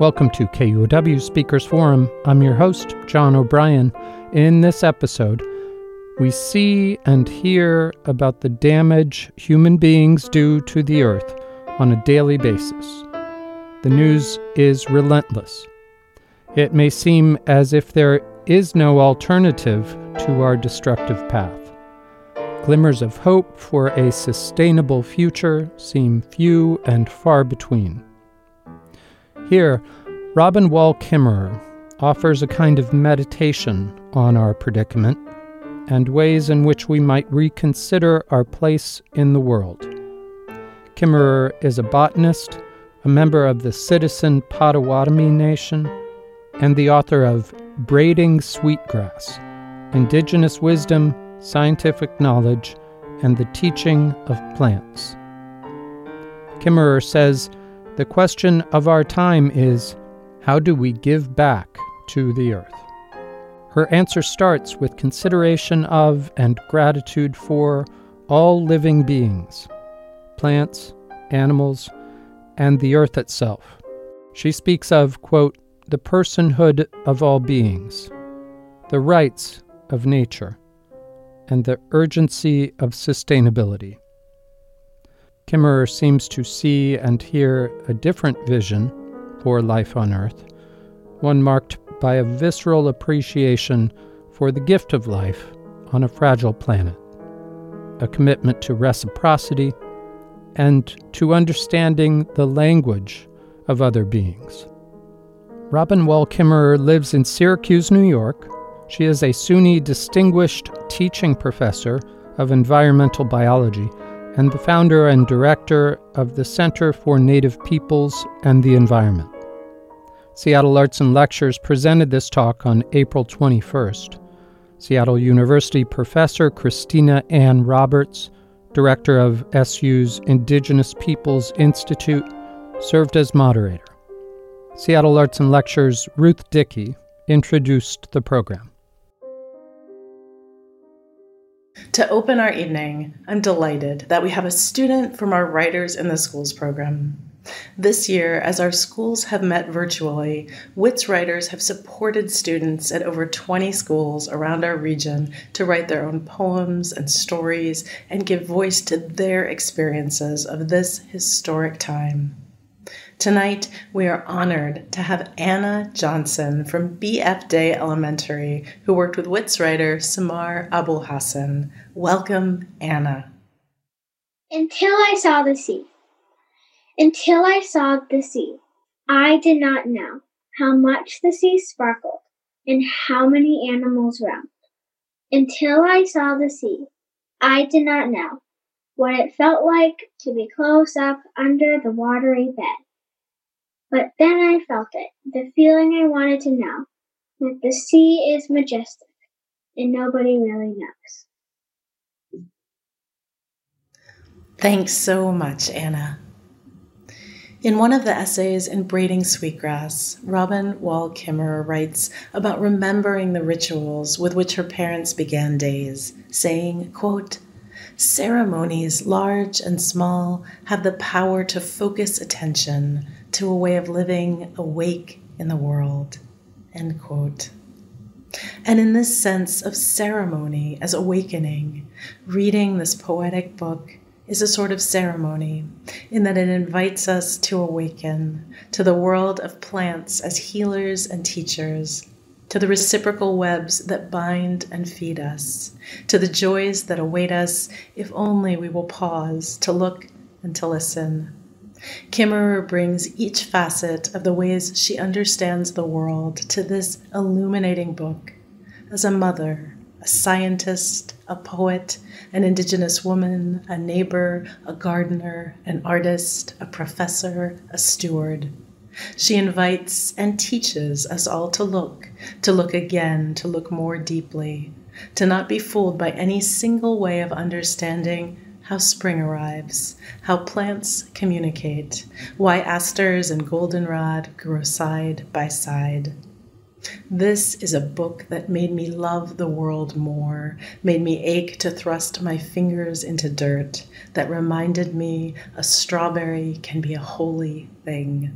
Welcome to KUOW Speakers Forum. I'm your host, John O'Brien. In this episode, we see and hear about the damage human beings do to the earth on a daily basis. The news is relentless. It may seem as if there is no alternative to our destructive path. Glimmers of hope for a sustainable future seem few and far between. Here, Robin Wall Kimmerer offers a kind of meditation on our predicament and ways in which we might reconsider our place in the world. Kimmerer is a botanist, a member of the Citizen Potawatomi Nation, and the author of Braiding Sweetgrass Indigenous Wisdom scientific knowledge, and the teaching of plants. Kimmerer says the question of our time is how do we give back to the earth? Her answer starts with consideration of and gratitude for all living beings, plants, animals, and the earth itself. She speaks of, quote, the personhood of all beings, the rights of nature, and the urgency of sustainability. Kimmerer seems to see and hear a different vision for life on Earth, one marked by a visceral appreciation for the gift of life on a fragile planet, a commitment to reciprocity, and to understanding the language of other beings. Robin Wall Kimmerer lives in Syracuse, New York, she is a SUNY Distinguished Teaching Professor of Environmental Biology and the founder and director of the Center for Native Peoples and the Environment. Seattle Arts and Lectures presented this talk on April 21st. Seattle University professor Christina Ann Roberts, director of SU's Indigenous Peoples Institute, served as moderator. Seattle Arts and Lectures' Ruth Dickey introduced the program. To open our evening, I'm delighted that we have a student from our Writers in the Schools program. This year, as our schools have met virtually, WITS writers have supported students at over 20 schools around our region to write their own poems and stories and give voice to their experiences of this historic time. Tonight, we are honored to have Anna Johnson from BF Day Elementary, who worked with WITS writer Samar Abulhassan. Welcome, Anna. Until I saw the sea. Until I saw the sea, I did not know how much the sea sparkled and how many animals roamed. Until I saw the sea, I did not know what it felt like to be close up under the watery bed. But then I felt it, the feeling I wanted to know, that the sea is majestic and nobody really knows. Thanks so much, Anna. In one of the essays in Braiding Sweetgrass, Robin Wall Kimmerer writes about remembering the rituals with which her parents began days, saying, quote, Ceremonies, large and small, have the power to focus attention, to a way of living awake in the world. End quote. And in this sense of ceremony as awakening, reading this poetic book is a sort of ceremony in that it invites us to awaken to the world of plants as healers and teachers, to the reciprocal webs that bind and feed us, to the joys that await us if only we will pause to look and to listen. Kimmerer brings each facet of the ways she understands the world to this illuminating book as a mother, a scientist, a poet, an indigenous woman, a neighbor, a gardener, an artist, a professor, a steward. She invites and teaches us all to look, to look again, to look more deeply, to not be fooled by any single way of understanding how spring arrives, how plants communicate, why asters and goldenrod grow side by side. This is a book that made me love the world more, made me ache to thrust my fingers into dirt, that reminded me a strawberry can be a holy thing.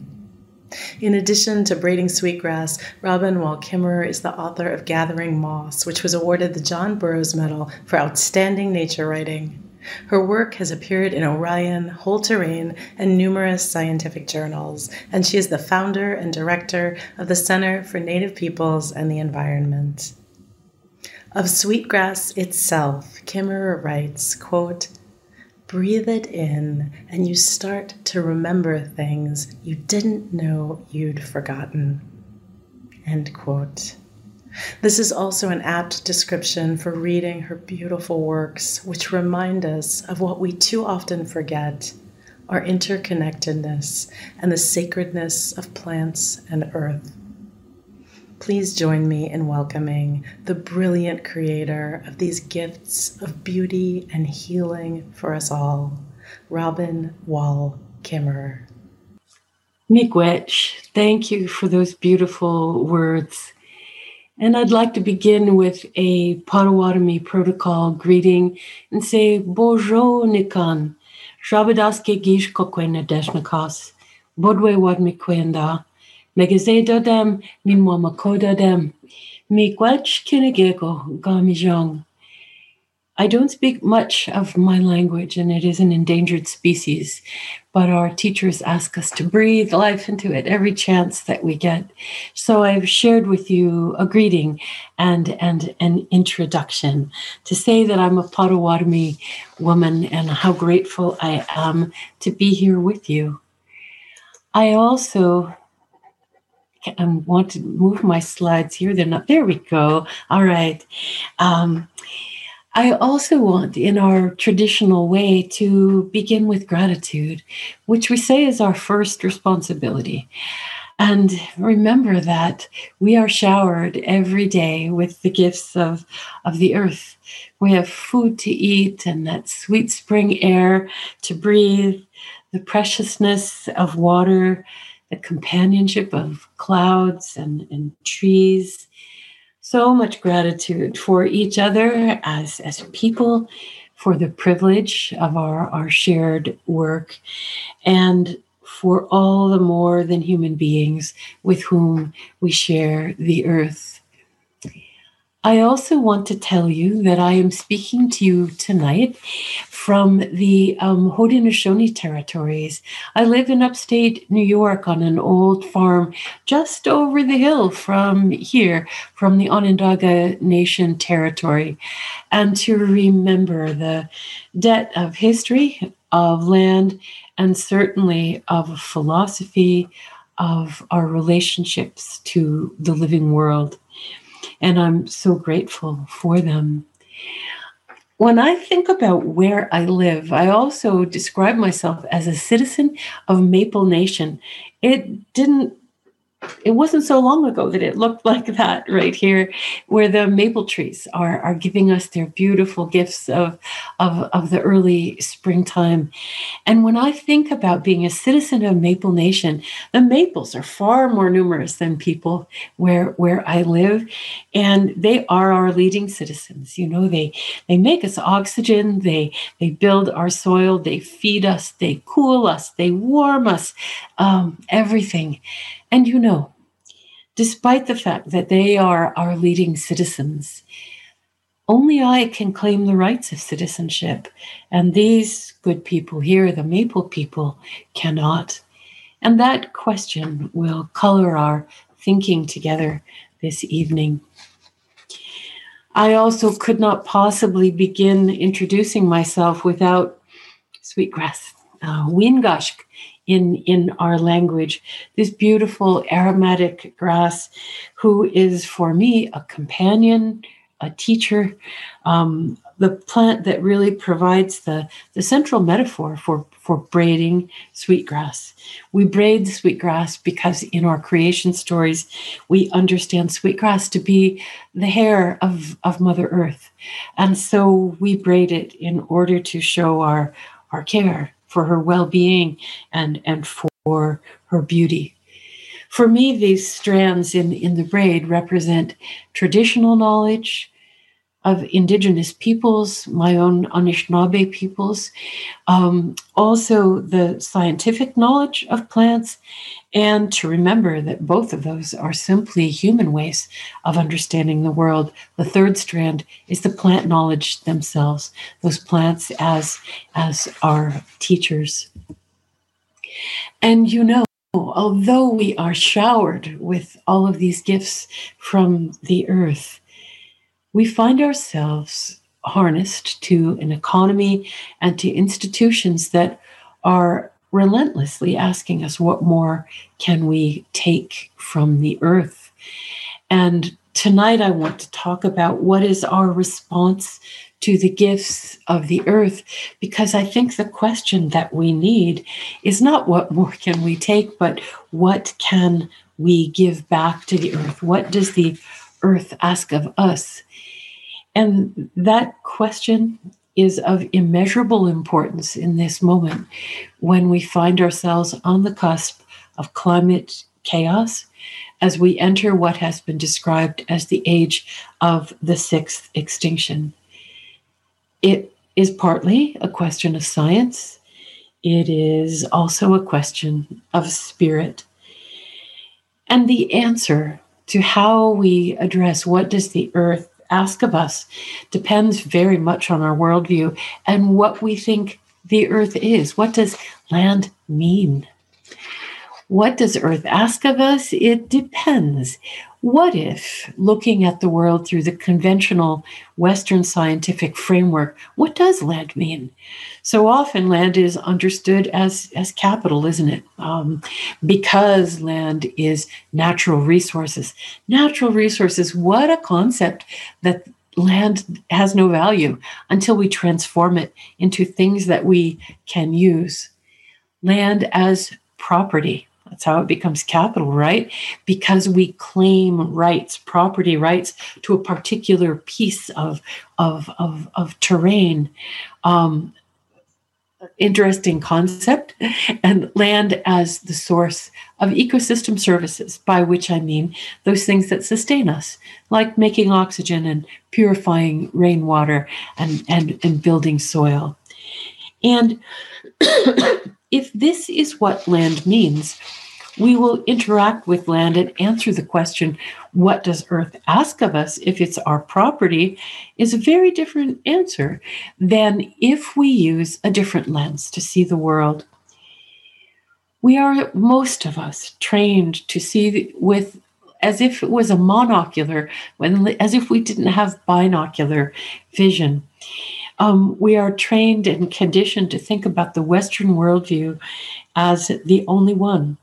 In addition to braiding sweetgrass, Robin Wall is the author of Gathering Moss, which was awarded the John Burroughs Medal for outstanding nature writing. Her work has appeared in Orion, Whole Terrain, and numerous scientific journals, and she is the founder and director of the Center for Native Peoples and the Environment. Of sweetgrass itself, Kimmerer writes, quote, breathe it in, and you start to remember things you didn't know you'd forgotten. End quote. This is also an apt description for reading her beautiful works, which remind us of what we too often forget our interconnectedness and the sacredness of plants and earth. Please join me in welcoming the brilliant creator of these gifts of beauty and healing for us all, Robin Wall Kimmerer. Miigwech, thank you for those beautiful words. And I'd like to begin with a Potawatomi protocol greeting and say, Bonjour, Nikan. Shabadaske gish kokwena deshnakas. Bodwe wad mikwenda. Megazedodem, Minwamakododem, Miigwech Kinegeko, Gamijong. I don't speak much of my language, and it is an endangered species, but our teachers ask us to breathe life into it every chance that we get. So I've shared with you a greeting and, and an introduction to say that I'm a Potawatomi woman and how grateful I am to be here with you. I also I want to move my slides here. They're not. There we go. All right. Um, I also want, in our traditional way, to begin with gratitude, which we say is our first responsibility. And remember that we are showered every day with the gifts of, of the earth. We have food to eat and that sweet spring air to breathe, the preciousness of water the companionship of clouds and, and trees. So much gratitude for each other as, as people, for the privilege of our, our shared work, and for all the more than human beings with whom we share the earth. I also want to tell you that I am speaking to you tonight from the um, Haudenosaunee territories. I live in upstate New York on an old farm just over the hill from here, from the Onondaga Nation territory. And to remember the debt of history, of land, and certainly of philosophy of our relationships to the living world and I'm so grateful for them. When I think about where I live, I also describe myself as a citizen of Maple Nation. It didn't it wasn't so long ago that it looked like that right here, where the maple trees are, are giving us their beautiful gifts of, of, of the early springtime. And when I think about being a citizen of Maple Nation, the maples are far more numerous than people where, where I live. And they are our leading citizens. You know, they, they make us oxygen, they, they build our soil, they feed us, they cool us, they warm us, um, everything. And you know, despite the fact that they are our leading citizens, only I can claim the rights of citizenship. And these good people here, the Maple people, cannot. And that question will color our thinking together this evening. I also could not possibly begin introducing myself without Sweetgrass. Uh, Wingashk in, in our language, this beautiful aromatic grass, who is for me a companion, a teacher, um, the plant that really provides the, the central metaphor for, for braiding sweetgrass. We braid sweetgrass because in our creation stories, we understand sweetgrass to be the hair of, of Mother Earth. And so we braid it in order to show our, our care for her well-being and and for her beauty. For me these strands in in the braid represent traditional knowledge of indigenous peoples, my own Anishinaabe peoples, um, also the scientific knowledge of plants, and to remember that both of those are simply human ways of understanding the world. The third strand is the plant knowledge themselves, those plants as, as our teachers. And you know, although we are showered with all of these gifts from the earth, we find ourselves harnessed to an economy and to institutions that are relentlessly asking us what more can we take from the earth? And tonight i want to talk about what is our response to the gifts of the earth because i think the question that we need is not what more can we take but what can we give back to the earth? What does the earth ask of us and that question is of immeasurable importance in this moment when we find ourselves on the cusp of climate chaos as we enter what has been described as the age of the sixth extinction. It is partly a question of science, it is also a question of spirit. And the answer to how we address what does the earth ask of us depends very much on our worldview and what we think the earth is. What does land mean? What does earth ask of us? It depends. What if, looking at the world through the conventional Western scientific framework, what does land mean? So often, land is understood as, as capital, isn't it? Um, because land is natural resources. Natural resources, what a concept that land has no value until we transform it into things that we can use. Land as property. That's how it becomes capital, right? Because we claim rights, property rights to a particular piece of, of, of, of terrain. Um, interesting concept. And land as the source of ecosystem services, by which I mean those things that sustain us, like making oxygen and purifying rainwater and, and, and building soil. And if this is what land means, we will interact with land and answer the question, what does Earth ask of us if it's our property, is a very different answer than if we use a different lens to see the world. We are, most of us, trained to see with as if it was a monocular, when, as if we didn't have binocular vision. Um, we are trained and conditioned to think about the Western worldview as the only one.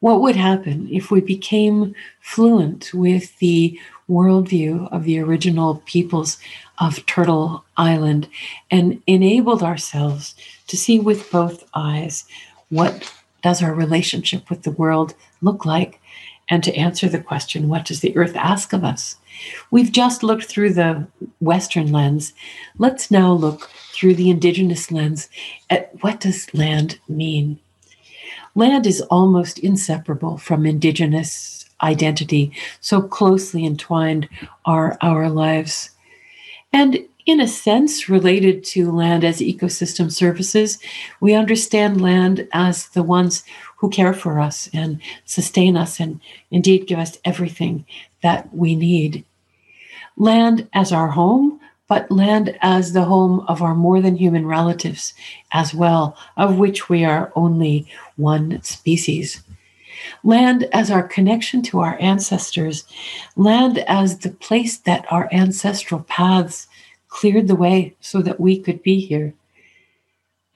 What would happen if we became fluent with the worldview of the original peoples of Turtle Island and enabled ourselves to see with both eyes what does our relationship with the world look like and to answer the question what does the earth ask of us? We've just looked through the western lens. Let's now look through the indigenous lens at what does land mean? Land is almost inseparable from indigenous identity so closely entwined are our lives. And in a sense related to land as ecosystem services we understand land as the ones who care for us and sustain us and indeed give us everything that we need. Land as our home, but land as the home of our more than human relatives as well, of which we are only one species. Land as our connection to our ancestors, land as the place that our ancestral paths cleared the way so that we could be here.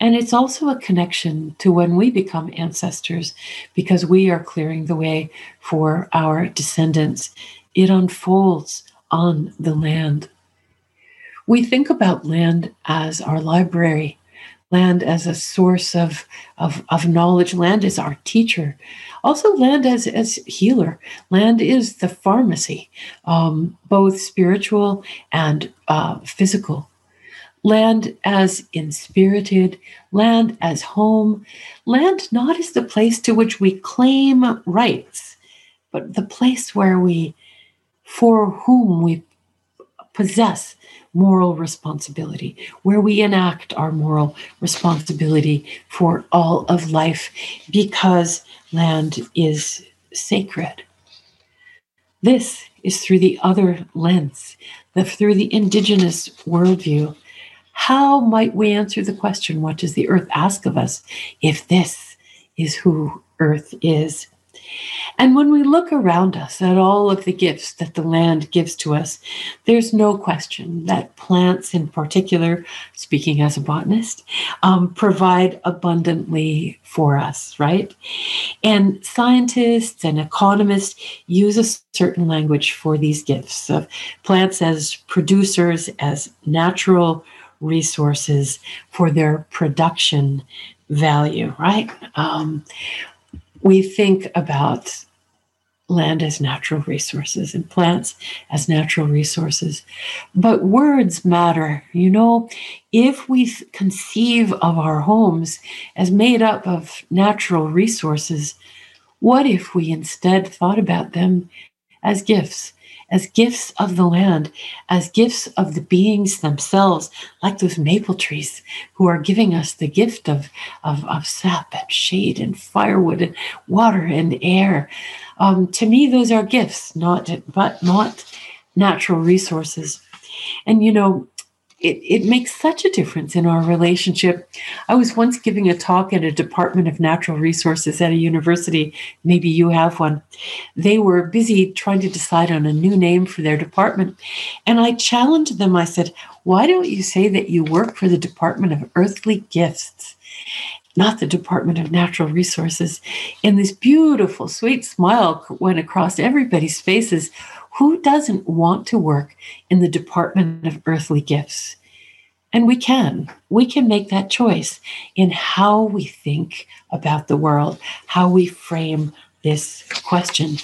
And it's also a connection to when we become ancestors because we are clearing the way for our descendants. It unfolds on the land. We think about land as our library, land as a source of, of, of knowledge, land as our teacher, also land as, as healer. Land is the pharmacy, um, both spiritual and uh, physical land as inspirited, land as home, land not as the place to which we claim rights, but the place where we, for whom we possess moral responsibility, where we enact our moral responsibility for all of life because land is sacred. This is through the other lens, the, through the indigenous worldview. How might we answer the question, what does the earth ask of us, if this is who earth is? And when we look around us at all of the gifts that the land gives to us, there's no question that plants, in particular, speaking as a botanist, um, provide abundantly for us, right? And scientists and economists use a certain language for these gifts of plants as producers, as natural resources for their production value, right? Um, we think about land as natural resources and plants as natural resources. But words matter. You know, if we conceive of our homes as made up of natural resources, what if we instead thought about them as gifts? As gifts of the land, as gifts of the beings themselves, like those maple trees who are giving us the gift of, of, of sap and shade and firewood and water and air. Um, to me, those are gifts, not but not natural resources. And you know, it, it makes such a difference in our relationship. I was once giving a talk at a Department of Natural Resources at a university. Maybe you have one. They were busy trying to decide on a new name for their department. And I challenged them. I said, Why don't you say that you work for the Department of Earthly Gifts? Not the Department of Natural Resources. And this beautiful, sweet smile went across everybody's faces who doesn't want to work in the Department of Earthly Gifts? And we can. We can make that choice in how we think about the world, how we frame this question.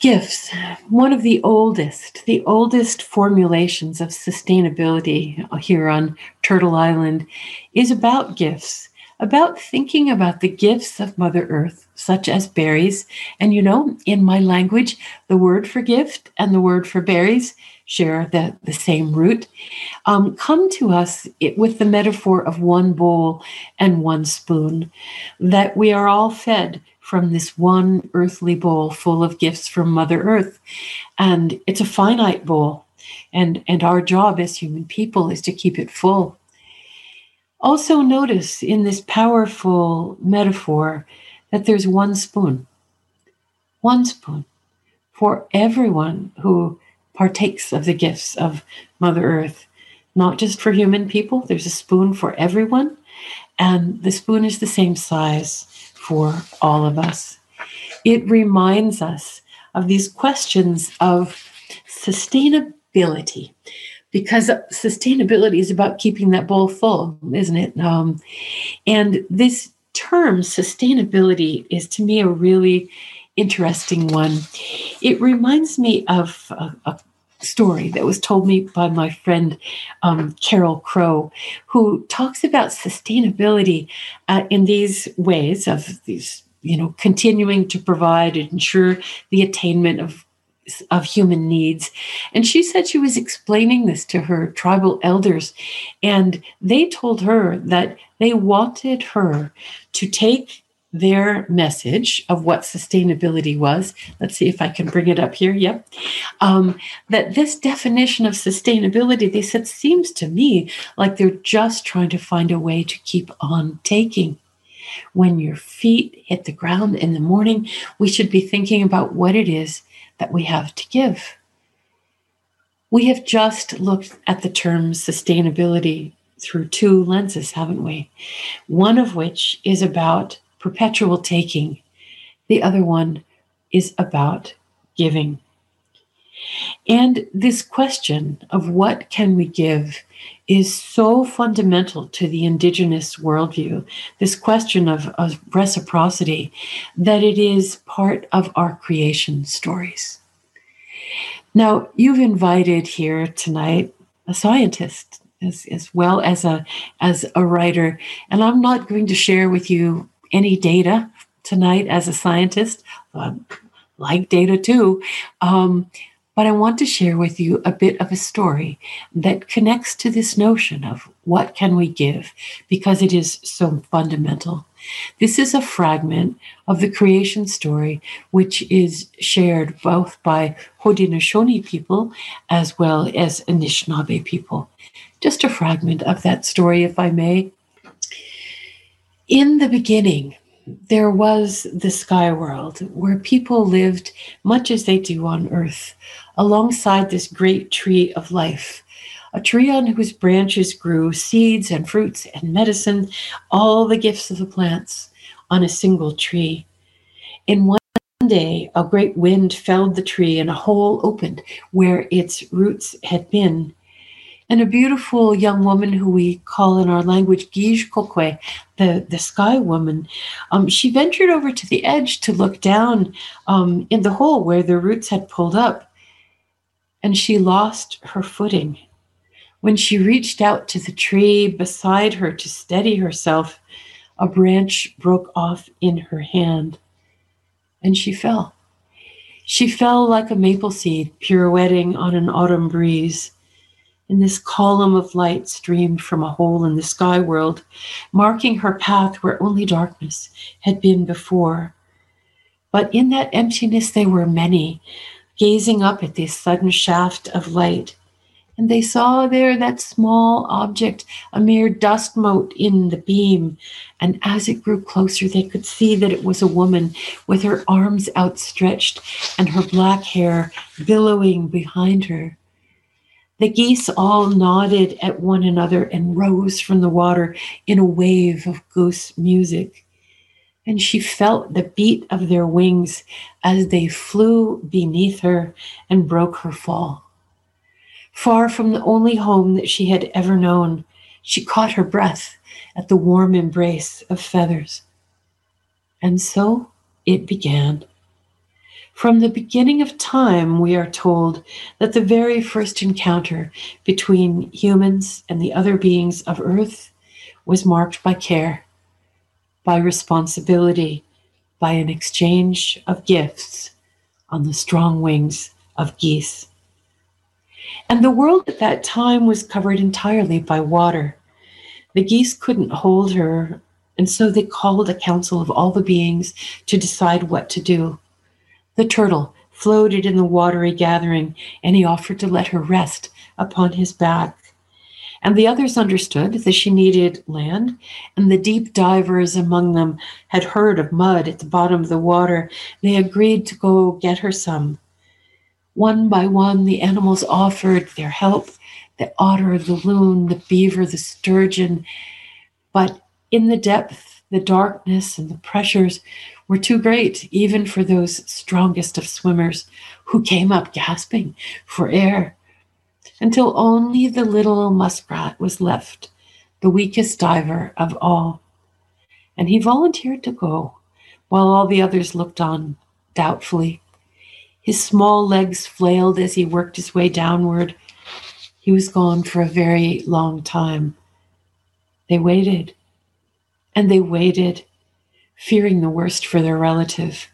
Gifts, one of the oldest, the oldest formulations of sustainability here on Turtle Island is about gifts about thinking about the gifts of Mother Earth, such as berries. And you know, in my language, the word for gift and the word for berries share the, the same root, um, come to us it, with the metaphor of one bowl and one spoon, that we are all fed from this one earthly bowl full of gifts from Mother Earth. And it's a finite bowl. And, and our job as human people is to keep it full. Also, notice in this powerful metaphor that there's one spoon, one spoon for everyone who partakes of the gifts of Mother Earth, not just for human people, there's a spoon for everyone, and the spoon is the same size for all of us. It reminds us of these questions of sustainability because sustainability is about keeping that bowl full, isn't it? Um, and this term, sustainability, is to me a really interesting one. It reminds me of a, a story that was told me by my friend um, Carol Crow, who talks about sustainability uh, in these ways of these, you know, continuing to provide and ensure the attainment of of human needs. And she said she was explaining this to her tribal elders, and they told her that they wanted her to take their message of what sustainability was. Let's see if I can bring it up here. Yep. Um, that this definition of sustainability, they said, seems to me like they're just trying to find a way to keep on taking. When your feet hit the ground in the morning, we should be thinking about what it is that we have to give. We have just looked at the term sustainability through two lenses, haven't we? One of which is about perpetual taking, the other one is about giving. And this question of what can we give is so fundamental to the indigenous worldview, this question of, of, reciprocity, that it is part of our creation stories. Now, you've invited here tonight a scientist as, as well as a, as a writer, and I'm not going to share with you any data tonight as a scientist. Like data too. Um, But I want to share with you a bit of a story that connects to this notion of what can we give because it is so fundamental. This is a fragment of the creation story, which is shared both by Haudenosaunee people as well as Anishinaabe people. Just a fragment of that story, if I may. In the beginning, there was the sky world where people lived much as they do on earth, alongside this great tree of life, a tree on whose branches grew seeds and fruits and medicine, all the gifts of the plants on a single tree. In one day, a great wind felled the tree and a hole opened where its roots had been. And a beautiful young woman who we call in our language Gij Kokwe, the, the sky woman, um, she ventured over to the edge to look down um, in the hole where the roots had pulled up. And she lost her footing. When she reached out to the tree beside her to steady herself, a branch broke off in her hand and she fell. She fell like a maple seed pirouetting on an autumn breeze. And this column of light streamed from a hole in the sky world, marking her path where only darkness had been before. But in that emptiness, there were many, gazing up at this sudden shaft of light and they saw there that small object, a mere dust mote in the beam. And as it grew closer, they could see that it was a woman with her arms outstretched and her black hair billowing behind her. The geese all nodded at one another and rose from the water in a wave of goose music. And she felt the beat of their wings as they flew beneath her and broke her fall. Far from the only home that she had ever known, she caught her breath at the warm embrace of feathers. And so it began. From the beginning of time, we are told that the very first encounter between humans and the other beings of earth was marked by care, by responsibility, by an exchange of gifts on the strong wings of geese. And the world at that time was covered entirely by water. The geese couldn't hold her, and so they called a council of all the beings to decide what to do. The turtle floated in the watery gathering, and he offered to let her rest upon his back. And the others understood that she needed land, and the deep divers among them had heard of mud at the bottom of the water. They agreed to go get her some. One by one, the animals offered their help the otter, the loon, the beaver, the sturgeon. But in the depth, the darkness and the pressures were too great, even for those strongest of swimmers who came up gasping for air, until only the little muskrat was left, the weakest diver of all. And he volunteered to go, while all the others looked on doubtfully. His small legs flailed as he worked his way downward. He was gone for a very long time. They waited, and they waited, fearing the worst for their relative.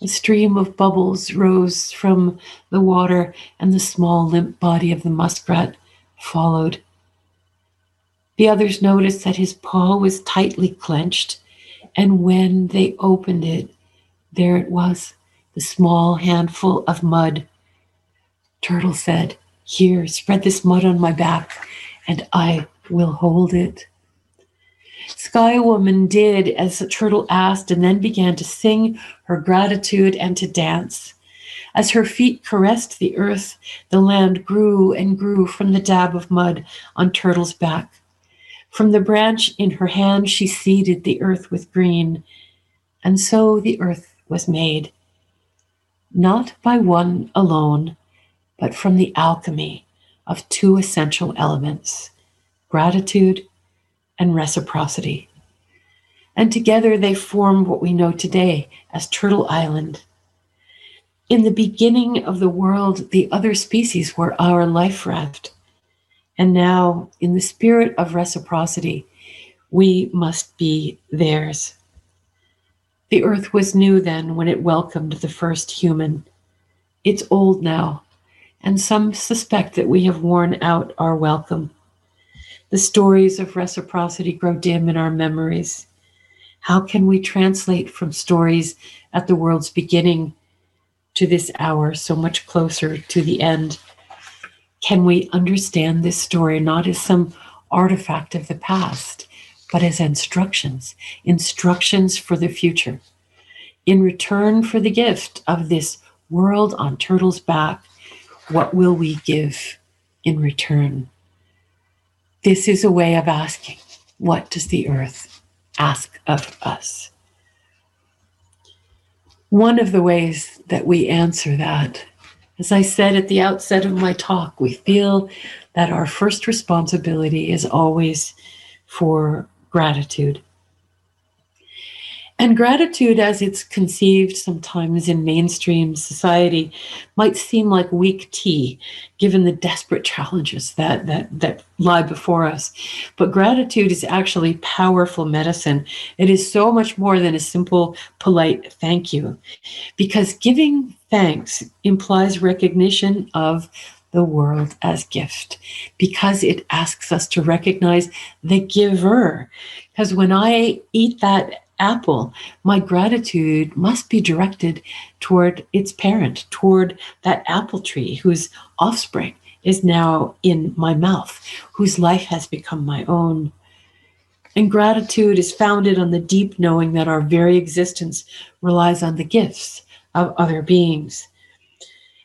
A stream of bubbles rose from the water, and the small, limp body of the muskrat followed. The others noticed that his paw was tightly clenched, and when they opened it, there it was the small handful of mud. Turtle said, Here, spread this mud on my back, and I will hold it. Sky Woman did as the turtle asked and then began to sing her gratitude and to dance. As her feet caressed the earth, the land grew and grew from the dab of mud on Turtle's back. From the branch in her hand, she seeded the earth with green, and so the earth was made not by one alone, but from the alchemy of two essential elements gratitude and reciprocity. And together they form what we know today as Turtle Island. In the beginning of the world, the other species were our life raft. And now, in the spirit of reciprocity, we must be theirs. The earth was new then when it welcomed the first human. It's old now, and some suspect that we have worn out our welcome. The stories of reciprocity grow dim in our memories. How can we translate from stories at the world's beginning to this hour, so much closer to the end? Can we understand this story not as some artifact of the past, but as instructions, instructions for the future? In return for the gift of this world on Turtle's back, what will we give in return? This is a way of asking, what does the earth ask of us? One of the ways that we answer that, as I said at the outset of my talk, we feel that our first responsibility is always for gratitude. And gratitude, as it's conceived sometimes in mainstream society, might seem like weak tea, given the desperate challenges that, that, that lie before us. But gratitude is actually powerful medicine. It is so much more than a simple, polite thank you, because giving thanks implies recognition of the world as gift because it asks us to recognize the giver. Because when I eat that apple, my gratitude must be directed toward its parent, toward that apple tree whose offspring is now in my mouth, whose life has become my own. And gratitude is founded on the deep knowing that our very existence relies on the gifts of other beings.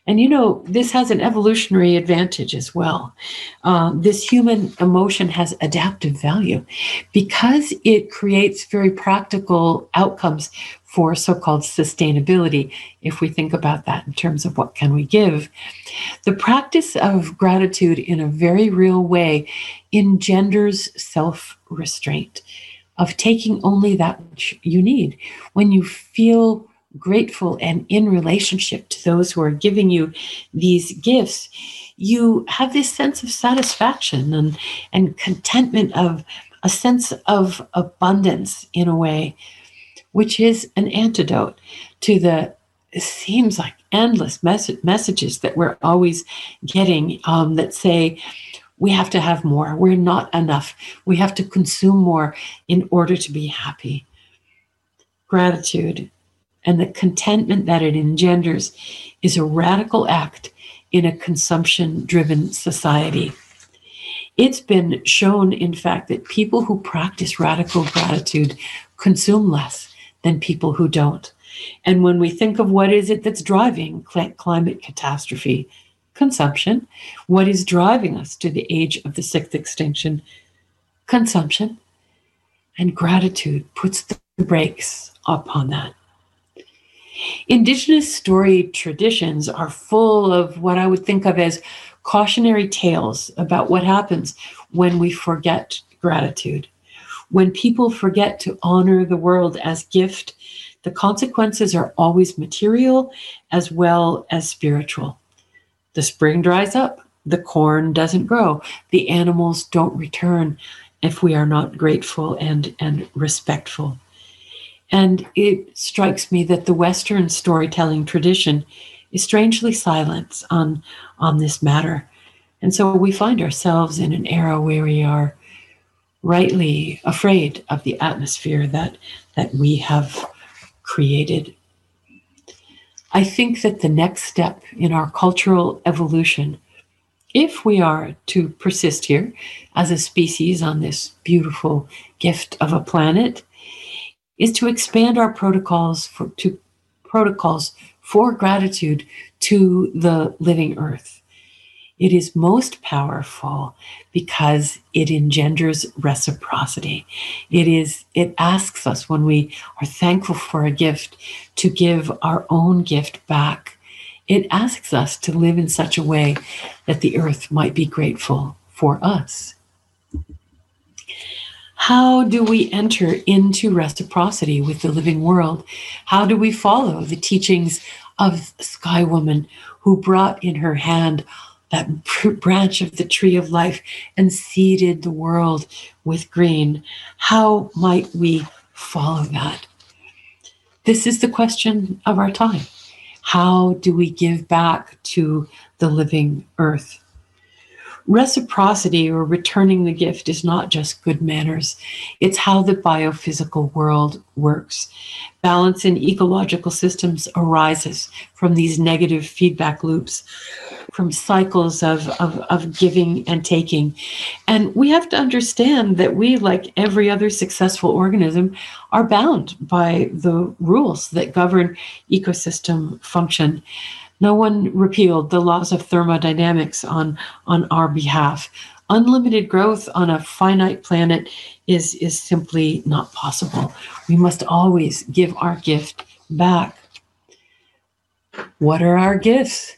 And you know, this has an evolutionary advantage as well. Uh, this human emotion has adaptive value because it creates very practical outcomes for so-called sustainability if we think about that in terms of what can we give the practice of gratitude in a very real way engenders self-restraint of taking only that which you need when you feel grateful and in relationship to those who are giving you these gifts, you have this sense of satisfaction and, and contentment of a sense of abundance in a way, which is an antidote to the it seems like endless mess- messages that we're always getting um, that say we have to have more. We're not enough. We have to consume more in order to be happy. Gratitude and the contentment that it engenders is a radical act in a consumption driven society. It's been shown, in fact, that people who practice radical gratitude consume less than people who don't. And when we think of what is it that's driving climate catastrophe, consumption, what is driving us to the age of the sixth extinction, consumption, and gratitude puts the brakes upon that. Indigenous story traditions are full of what I would think of as cautionary tales about what happens when we forget gratitude. When people forget to honor the world as gift, the consequences are always material as well as spiritual. The spring dries up, the corn doesn't grow, the animals don't return if we are not grateful and, and respectful. And it strikes me that the Western storytelling tradition is strangely silent on, on this matter. And so we find ourselves in an era where we are rightly afraid of the atmosphere that, that we have created. I think that the next step in our cultural evolution, if we are to persist here as a species on this beautiful gift of a planet, is to expand our protocols for, to protocols for gratitude to the living earth. It is most powerful because it engenders reciprocity. It is it asks us when we are thankful for a gift to give our own gift back. It asks us to live in such a way that the earth might be grateful for us. How do we enter into reciprocity with the living world? How do we follow the teachings of Sky Woman who brought in her hand that branch of the tree of life and seeded the world with green? How might we follow that? This is the question of our time. How do we give back to the living earth? Reciprocity or returning the gift is not just good manners, it's how the biophysical world works. Balance in ecological systems arises from these negative feedback loops, from cycles of, of, of giving and taking. And we have to understand that we, like every other successful organism, are bound by the rules that govern ecosystem function. No one repealed the laws of thermodynamics on, on our behalf. Unlimited growth on a finite planet is, is simply not possible. We must always give our gift back. What are our gifts?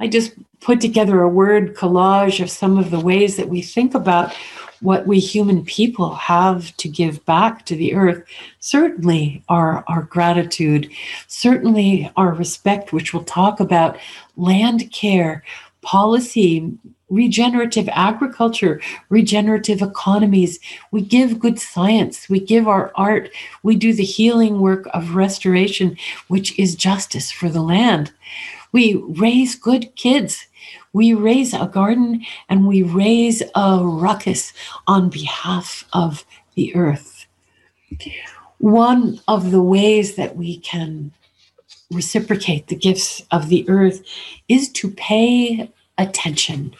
I just put together a word collage of some of the ways that we think about what we human people have to give back to the earth, certainly our, our gratitude, certainly our respect, which we'll talk about, land care, policy, regenerative agriculture, regenerative economies. We give good science, we give our art, we do the healing work of restoration, which is justice for the land. We raise good kids we raise a garden and we raise a ruckus on behalf of the earth. One of the ways that we can reciprocate the gifts of the earth is to pay attention,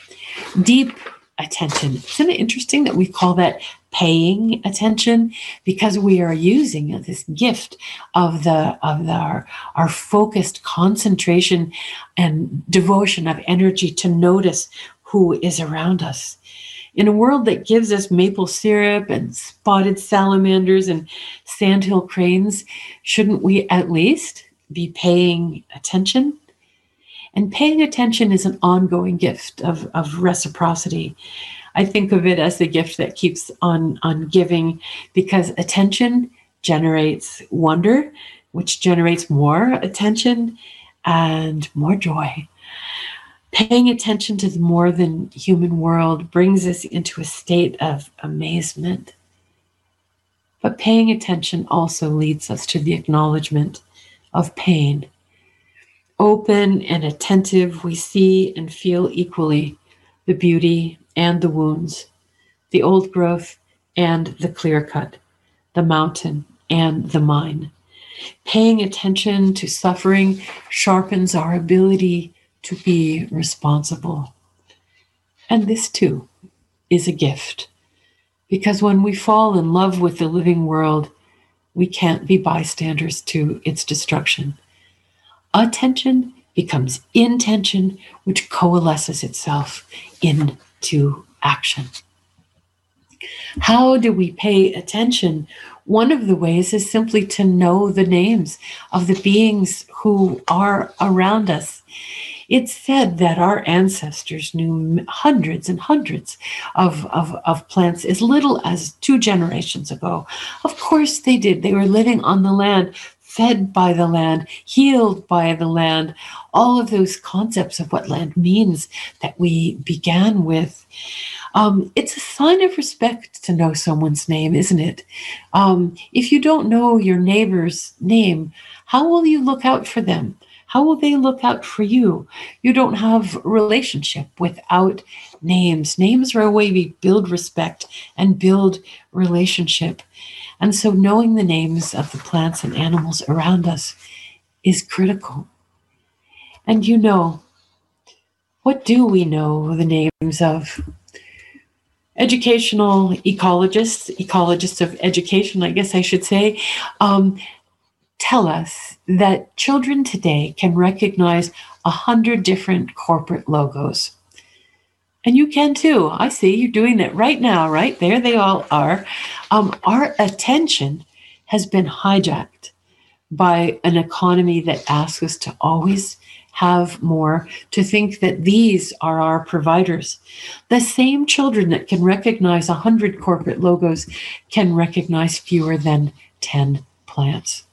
deep attention. Isn't it interesting that we call that paying attention because we are using this gift of the of the, our, our focused concentration and devotion of energy to notice who is around us in a world that gives us maple syrup and spotted salamanders and sandhill cranes shouldn't we at least be paying attention and paying attention is an ongoing gift of, of reciprocity. I think of it as the gift that keeps on, on giving because attention generates wonder, which generates more attention and more joy. Paying attention to the more than human world brings us into a state of amazement. But paying attention also leads us to the acknowledgement of pain Open and attentive, we see and feel equally the beauty and the wounds, the old growth and the clear cut, the mountain and the mine. Paying attention to suffering sharpens our ability to be responsible. And this too is a gift. Because when we fall in love with the living world, we can't be bystanders to its destruction attention becomes intention, which coalesces itself into action. How do we pay attention? One of the ways is simply to know the names of the beings who are around us. It's said that our ancestors knew hundreds and hundreds of, of, of plants as little as two generations ago. Of course, they did. They were living on the land fed by the land, healed by the land, all of those concepts of what land means that we began with. Um, it's a sign of respect to know someone's name, isn't it? Um, if you don't know your neighbor's name, how will you look out for them? How will they look out for you? You don't have relationship without names. Names are a way we build respect and build relationship. And so knowing the names of the plants and animals around us is critical. And you know, what do we know the names of? Educational ecologists, ecologists of education, I guess I should say, um, tell us that children today can recognize a hundred different corporate logos. And you can too. I see you're doing it right now, right? There they all are. Um, our attention has been hijacked by an economy that asks us to always have more, to think that these are our providers. The same children that can recognize 100 corporate logos can recognize fewer than 10 plants.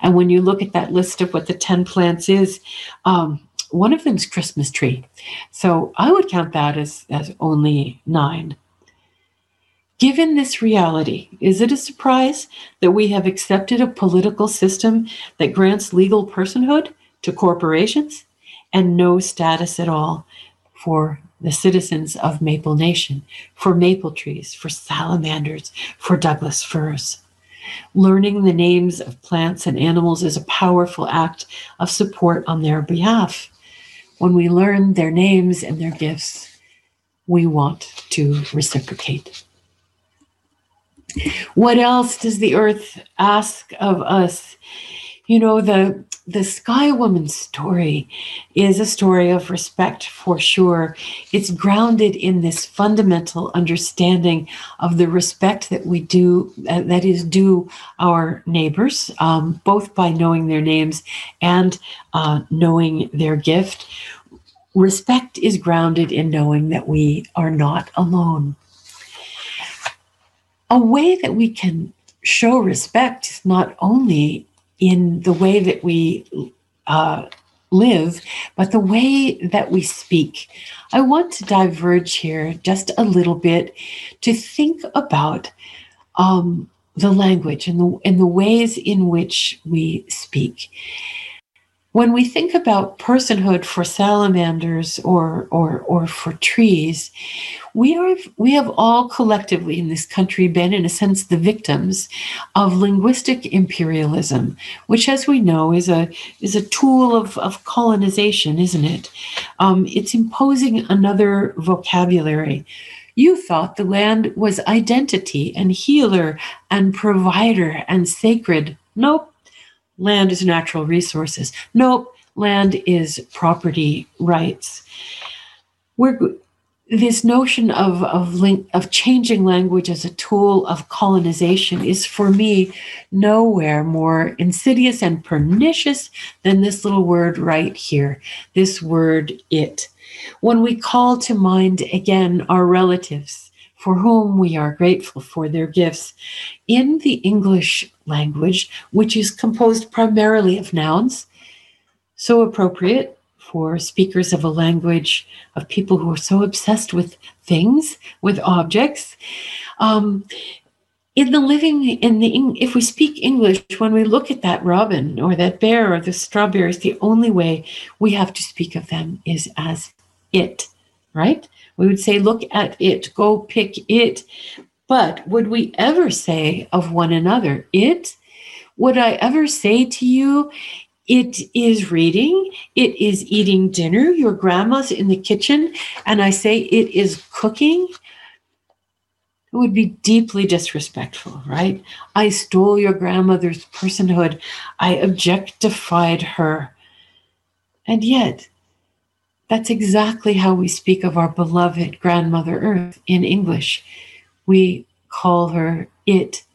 And when you look at that list of what the 10 plants is, um, one of them's Christmas tree. So I would count that as, as only nine. Given this reality, is it a surprise that we have accepted a political system that grants legal personhood to corporations and no status at all for the citizens of Maple Nation, for maple trees, for salamanders, for Douglas firs. Learning the names of plants and animals is a powerful act of support on their behalf. When we learn their names and their gifts, we want to reciprocate. What else does the earth ask of us? You know, the the Sky Woman story is a story of respect for sure. It's grounded in this fundamental understanding of the respect that we do, uh, that is due our neighbors, um, both by knowing their names and uh, knowing their gift. Respect is grounded in knowing that we are not alone. A way that we can show respect is not only in the way that we uh, live, but the way that we speak. I want to diverge here just a little bit to think about um, the language and the, and the ways in which we speak when we think about personhood for salamanders or, or, or for trees, we are we have all collectively in this country been, in a sense, the victims of linguistic imperialism, which, as we know, is a is a tool of, of colonization, isn't it? Um, it's imposing another vocabulary. You thought the land was identity and healer and provider and sacred. Nope land is natural resources. Nope, land is property rights. We're this notion of of link, of changing language as a tool of colonization is for me nowhere more insidious and pernicious than this little word right here this word it when we call to mind again our relatives for whom we are grateful for their gifts in the English language, which is composed primarily of nouns, so appropriate for speakers of a language of people who are so obsessed with things, with objects. Um, in the living, in the if we speak English, when we look at that robin or that bear or the strawberries, the only way we have to speak of them is as it, right? We would say, look at it, go pick it. But would we ever say of one another, it? Would I ever say to you, it is reading, it is eating dinner, your grandma's in the kitchen, and I say it is cooking? It would be deeply disrespectful, right? I stole your grandmother's personhood. I objectified her. And yet, that's exactly how we speak of our beloved grandmother Earth in English. We call her it.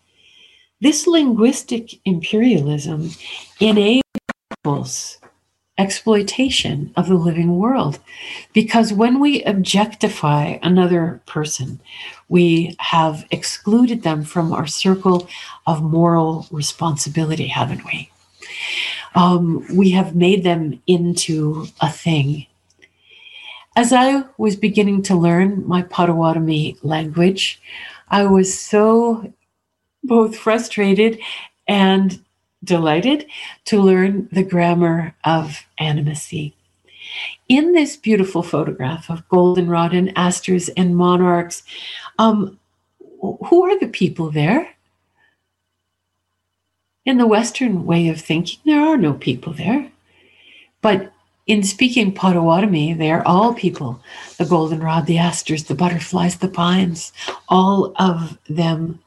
This linguistic imperialism enables exploitation of the living world because when we objectify another person, we have excluded them from our circle of moral responsibility, haven't we? Um, we have made them into a thing as I was beginning to learn my Potawatomi language, I was so both frustrated and delighted to learn the grammar of animacy. In this beautiful photograph of goldenrod and asters and monarchs, um, who are the people there? In the Western way of thinking, there are no people there. But in speaking Potawatomi, they are all people the goldenrod, the asters, the butterflies, the pines, all of them.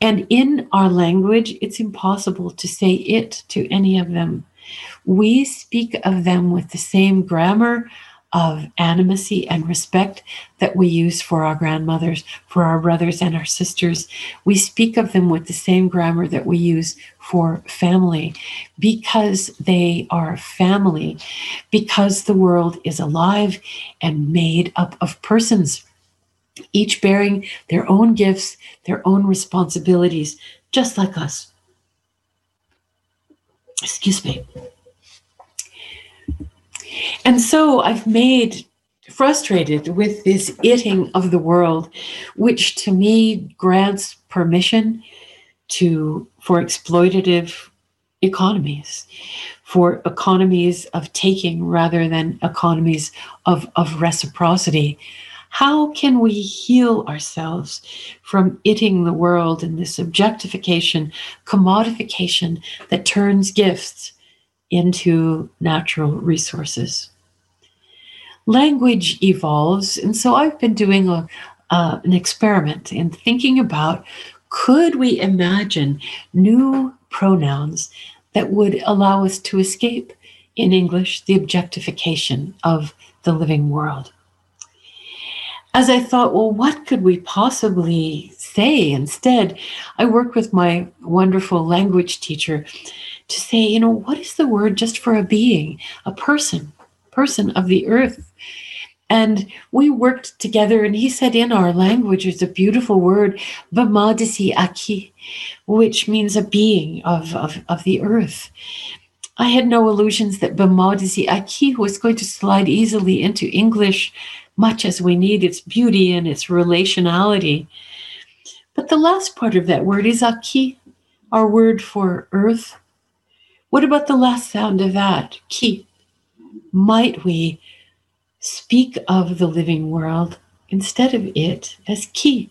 And in our language, it's impossible to say it to any of them. We speak of them with the same grammar, of animacy and respect that we use for our grandmothers, for our brothers and our sisters. We speak of them with the same grammar that we use for family because they are family, because the world is alive and made up of persons, each bearing their own gifts, their own responsibilities, just like us. Excuse me. And so I've made frustrated with this itting of the world, which to me grants permission to for exploitative economies, for economies of taking rather than economies of, of reciprocity. How can we heal ourselves from itting the world in this objectification, commodification that turns gifts into natural resources? Language evolves, and so I've been doing a, uh, an experiment in thinking about could we imagine new pronouns that would allow us to escape in English the objectification of the living world? as I thought, well, what could we possibly say instead? I worked with my wonderful language teacher to say, you know, what is the word just for a being, a person, person of the earth? And we worked together, and he said, in our language, there's a beautiful word, Vamadisi Aki, which means a being of, of, of the earth. I had no illusions that Vamadisi Aki was going to slide easily into English much as we need its beauty and its relationality. But the last part of that word is aki, our word for earth. What about the last sound of that? Ki. Might we speak of the living world instead of it as ki?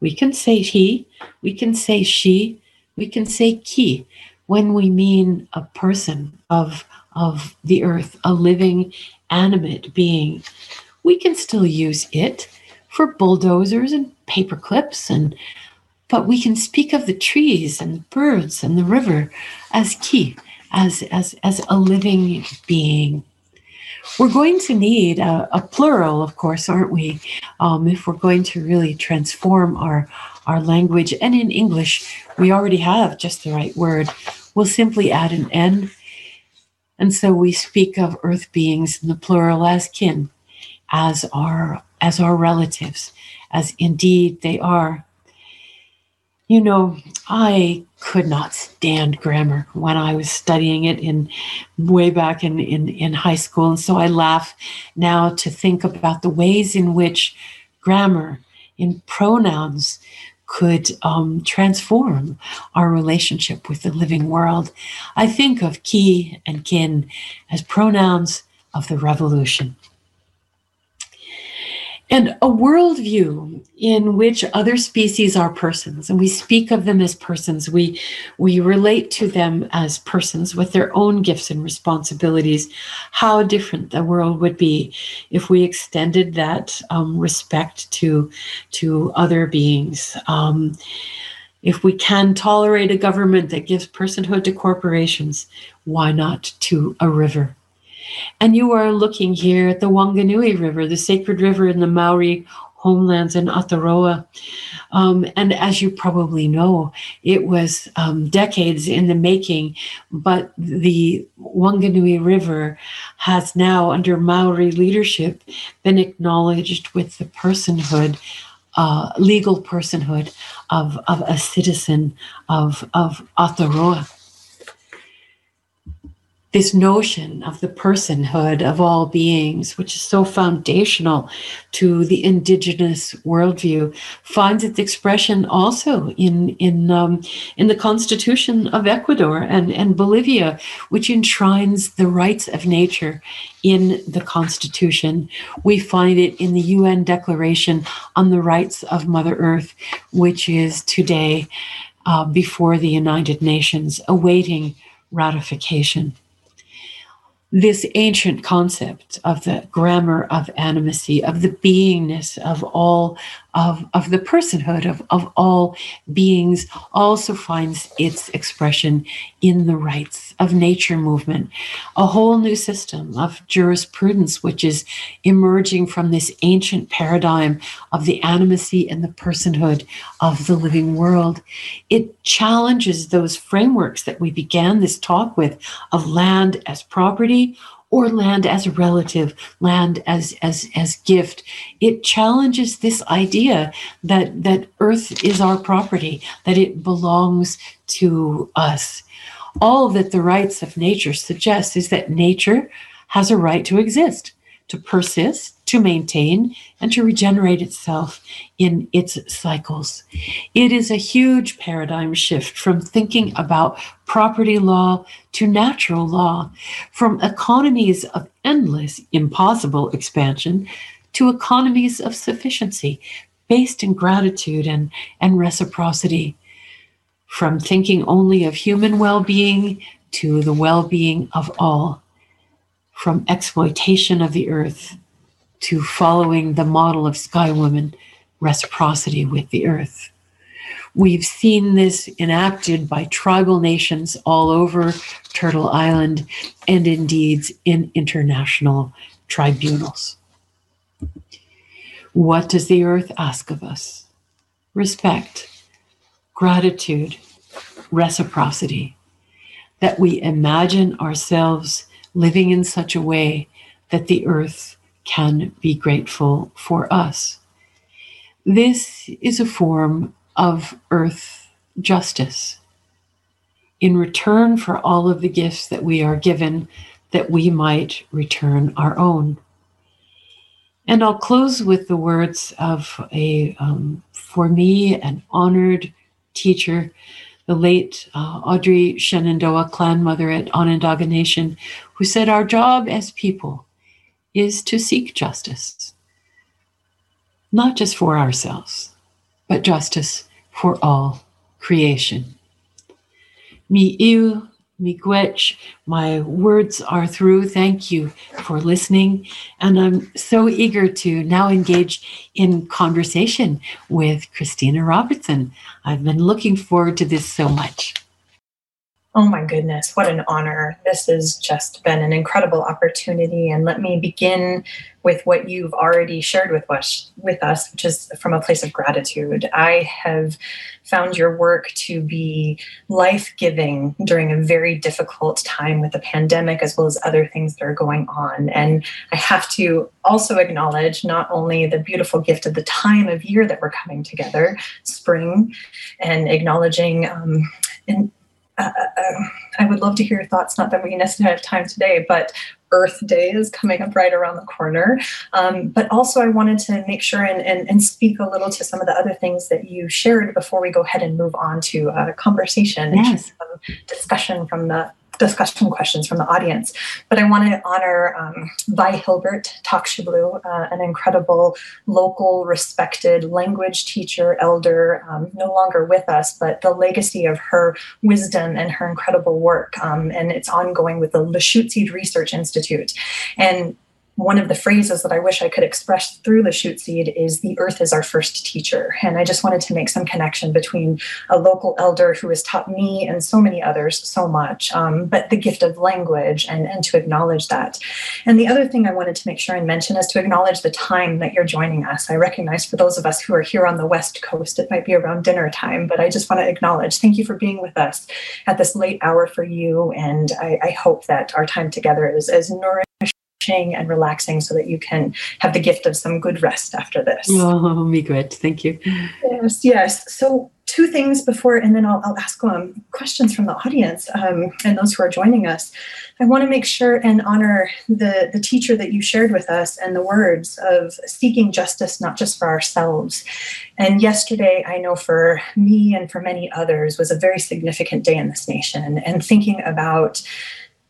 We can say he, we can say she, we can say ki when we mean a person of, of the earth, a living, animate being we can still use it for bulldozers and paper clips and but we can speak of the trees and the birds and the river as ki as as as a living being. We're going to need a, a plural of course aren't we um, if we're going to really transform our our language. And in english we already have just the right word. We'll simply add an n. And so we speak of earth beings in the plural as kin as our as our relatives, as indeed they are. You know, I could not stand grammar when I was studying it in way back in, in, in high school. And so I laugh now to think about the ways in which grammar in pronouns could um, transform our relationship with the living world. I think of ki and kin as pronouns of the revolution and a worldview in which other species are persons and we speak of them as persons. We we relate to them as persons with their own gifts and responsibilities. How different the world would be if we extended that um, respect to to other beings. Um, if we can tolerate a government that gives personhood to corporations why not to a river and you are looking here at the Whanganui River, the sacred river in the Maori homelands in Aotearoa. Um, and as you probably know, it was um, decades in the making, but the Whanganui River has now, under Maori leadership, been acknowledged with the personhood. Uh, legal personhood of, of a citizen of, of Aotearoa this notion of the personhood of all beings, which is so foundational to the indigenous worldview, finds its expression also in in um, in the Constitution of Ecuador and and Bolivia, which enshrines the rights of nature in the Constitution. We find it in the UN Declaration on the Rights of Mother Earth, which is today uh, before the United Nations, awaiting ratification this ancient concept of the grammar of animacy, of the beingness of all, of, of the personhood of, of all beings, also finds its expression in the rights of nature movement. A whole new system of jurisprudence, which is emerging from this ancient paradigm of the animacy and the personhood of the living world. It challenges those frameworks that we began this talk with of land as property or land as a relative, land as as as gift. It challenges this idea that that earth is our property, that it belongs to us. All that the rights of nature suggest is that nature has a right to exist. To persist, to maintain, and to regenerate itself in its cycles. It is a huge paradigm shift from thinking about property law to natural law, from economies of endless, impossible expansion to economies of sufficiency based in gratitude and, and reciprocity. From thinking only of human well being to the well being of all from exploitation of the earth to following the model of Sky Woman, reciprocity with the earth. We've seen this enacted by tribal nations all over Turtle Island and indeed in international tribunals. What does the earth ask of us? Respect, gratitude, reciprocity, that we imagine ourselves living in such a way that the earth can be grateful for us. This is a form of earth justice. In return for all of the gifts that we are given, that we might return our own. And I'll close with the words of a, um, for me, an honored teacher the late uh, Audrey Shenandoah clan mother at Onondaga Nation, who said, Our job as people is to seek justice, not just for ourselves, but justice for all creation. Mi iu Miigwech, my words are through. Thank you for listening. And I'm so eager to now engage in conversation with Christina Robertson. I've been looking forward to this so much. Oh my goodness, what an honor. This has just been an incredible opportunity. And let me begin with what you've already shared with us, with us, which is from a place of gratitude. I have found your work to be life giving during a very difficult time with the pandemic, as well as other things that are going on. And I have to also acknowledge not only the beautiful gift of the time of year that we're coming together, spring, and acknowledging um, in, uh, I would love to hear your thoughts. Not that we necessarily have time today, but Earth Day is coming up right around the corner. Um, but also, I wanted to make sure and, and, and, speak a little to some of the other things that you shared before we go ahead and move on to a conversation yes. and discussion from the discussion questions from the audience. But I want to honor um, Vi Hilbert Takshablu, uh, an incredible local respected language teacher, elder, um, no longer with us, but the legacy of her wisdom and her incredible work. Um, and it's ongoing with the Lushootseed Research Institute. And one of the phrases that I wish I could express through Lushootseed is the earth is our first teacher. And I just wanted to make some connection between a local elder who has taught me and so many others so much, um, but the gift of language and, and to acknowledge that. And the other thing I wanted to make sure and mention is to acknowledge the time that you're joining us. I recognize for those of us who are here on the West Coast, it might be around dinner time, but I just want to acknowledge thank you for being with us at this late hour for you. And I, I hope that our time together is as nourishing and relaxing so that you can have the gift of some good rest after this. Oh, Miigwech. Thank you. Yes, yes. So, two things before, and then I'll, I'll ask um, questions from the audience um, and those who are joining us. I want to make sure and honor the, the teacher that you shared with us and the words of seeking justice, not just for ourselves. And yesterday, I know for me and for many others, was a very significant day in this nation, and thinking about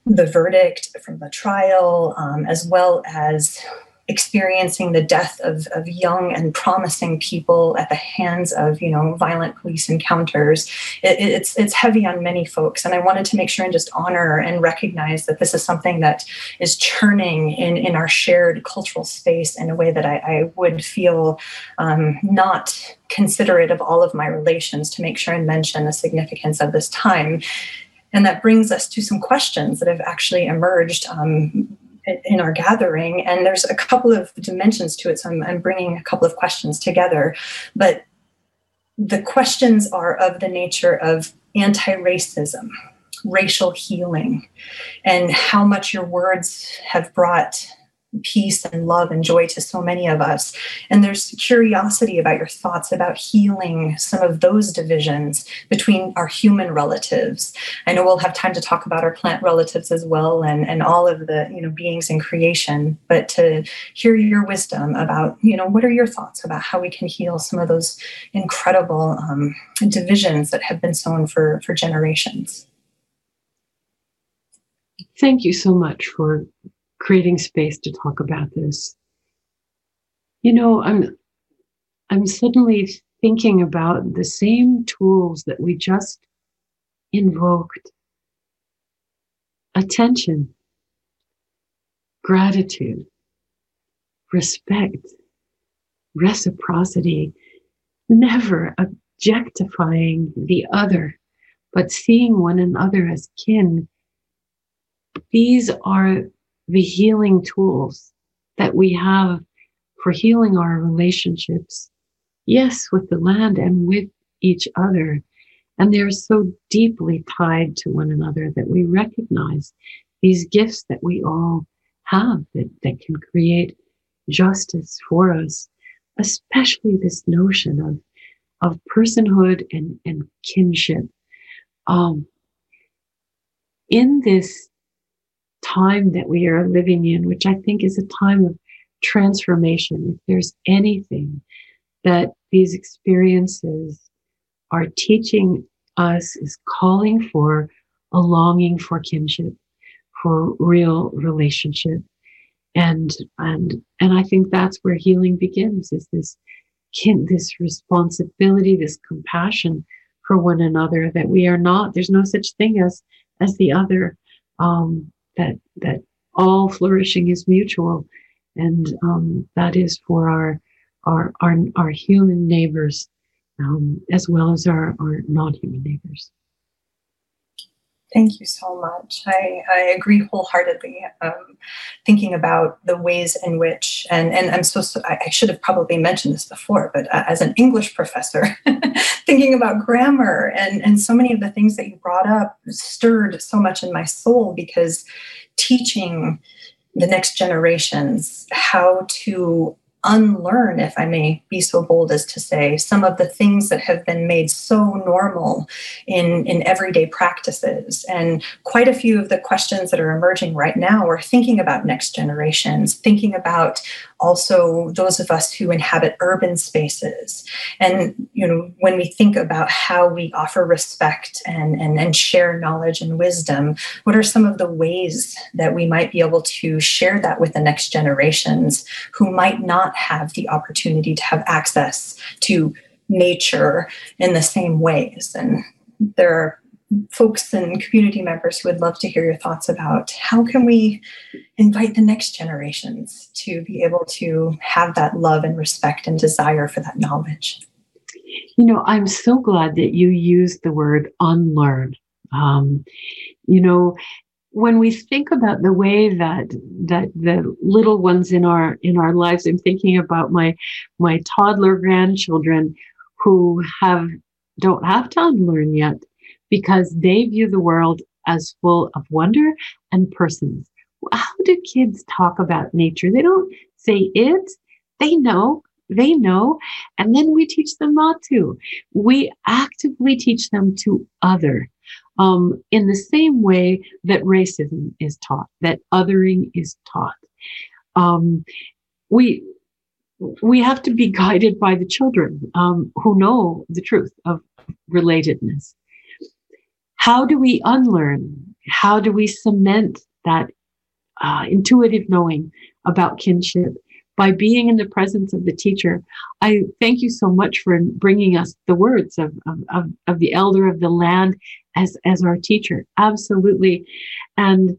the verdict from the trial, um, as well as experiencing the death of, of young and promising people at the hands of you know violent police encounters it, it's it's heavy on many folks. And i wanted to make sure and just honor and recognize that this is something that is churning in in our shared cultural space in a way that i, I would feel um, not considerate of all of my relations to make sure and mention the significance of this time and that brings us to some questions that have actually emerged um, in our gathering. And there's a couple of dimensions to it. So I'm, I'm bringing a couple of questions together. But the questions are of the nature of anti racism, racial healing, and how much your words have brought peace and love and joy to so many of us. And there's curiosity about your thoughts about healing some of those divisions between our human relatives. I know we'll have time to talk about our plant relatives as well and, and all of the you know beings in creation, but to hear your wisdom about, you know, what are your thoughts about how we can heal some of those incredible um, divisions that have been sown for, for generations. Thank you so much for creating space to talk about this. You know, I'm I'm suddenly thinking about the same tools that we just invoked. Attention, gratitude, respect, reciprocity, never objectifying the other, but seeing one another as kin. These are the healing tools that we have for healing our relationships, yes, with the land and with each other. And they're so deeply tied to one another that we recognize these gifts that we all have that, that can create justice for us, especially this notion of, of personhood and, and kinship. Um, in this time that we are living in, which I think is a time of transformation. If there's anything that these experiences are teaching us, is calling for a longing for kinship, for real relationship. And, and, and I think that's where healing begins is this kin, this responsibility, this compassion for one another that we are not, there's no such thing as, as the other. Um, that that all flourishing is mutual, and um, that is for our our our, our human neighbors um, as well as our, our non-human neighbors. Thank you so much. I, I agree wholeheartedly. Um, thinking about the ways in which, and, and I'm so, so I, should have probably mentioned this before, but uh, as an English professor, thinking about grammar and, and so many of the things that you brought up stirred so much in my soul because teaching the next generations how to unlearn, if I may be so bold as to say, some of the things that have been made so normal in, in everyday practices. And quite a few of the questions that are emerging right now are thinking about next generations, thinking about also those of us who inhabit urban spaces. And, you know, when we think about how we offer respect and, and, and share knowledge and wisdom, what are some of the ways that we might be able to share that with the next generations who might not have the opportunity to have access to nature in the same ways? And there are folks and community members would love to hear your thoughts about how can we invite the next generations to be able to have that love and respect and desire for that knowledge? You know i'm so glad that you used the word unlearn. Um, you know when we think about the way that that the little ones in our in our lives i'm thinking about my my toddler grandchildren who have don't have to unlearn yet because they view the world as full of wonder and persons. How do kids talk about nature? They don't say it, they know, they know, and then we teach them not to. We actively teach them to other. Um, in the same way that racism is taught, that othering is taught. Um, we we have to be guided by the children um, who know the truth of relatedness. How do we unlearn? How do we cement that uh, intuitive knowing about kinship? By being in the presence of the teacher. I thank you so much for bringing us the words of, of, of, the elder of the land as, as our teacher. Absolutely. And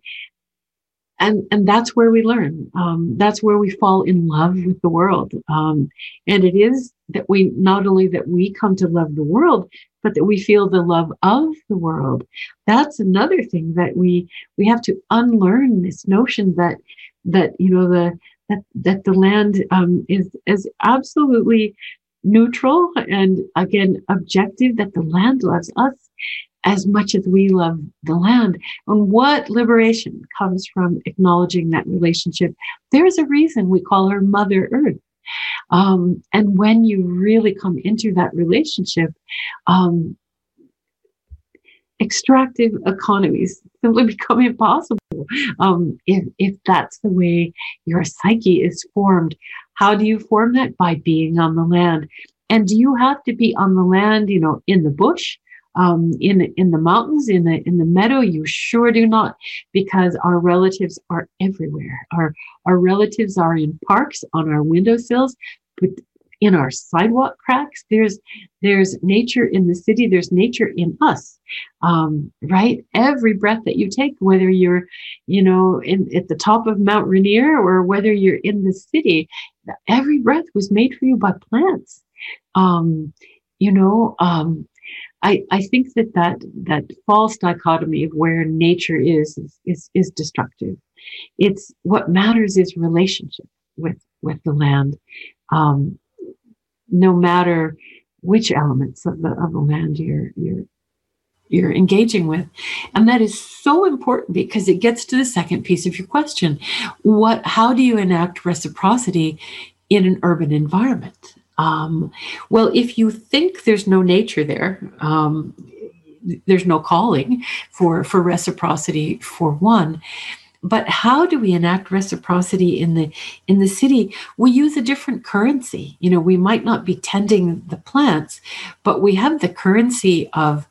and and that's where we learn. Um, that's where we fall in love with the world. Um, and it is that we not only that we come to love the world but that we feel the love of the world. That's another thing that we we have to unlearn this notion that that you know the that that the land um, is is absolutely neutral and again objective that the land loves us as much as we love the land. And what liberation comes from acknowledging that relationship? There's a reason we call her Mother Earth. Um, and when you really come into that relationship, um, extractive economies simply become impossible um, if, if that's the way your psyche is formed. How do you form that? By being on the land. And do you have to be on the land, you know, in the bush? Um, in in the mountains, in the in the meadow, you sure do not, because our relatives are everywhere. Our our relatives are in parks, on our windowsills, but in our sidewalk cracks. There's there's nature in the city. There's nature in us, um, right? Every breath that you take, whether you're, you know, in at the top of Mount Rainier or whether you're in the city, every breath was made for you by plants. Um, you know, um, I, I think that, that that false dichotomy of where nature is, is is is destructive. It's what matters is relationship with with the land, um, no matter which elements of the of the land you're you're you're engaging with. And that is so important because it gets to the second piece of your question. What how do you enact reciprocity in an urban environment um, well, if you think there's no nature there, um, there's no calling for for reciprocity for one. But how do we enact reciprocity in the in the city? We use a different currency. You know, we might not be tending the plants, but we have the currency of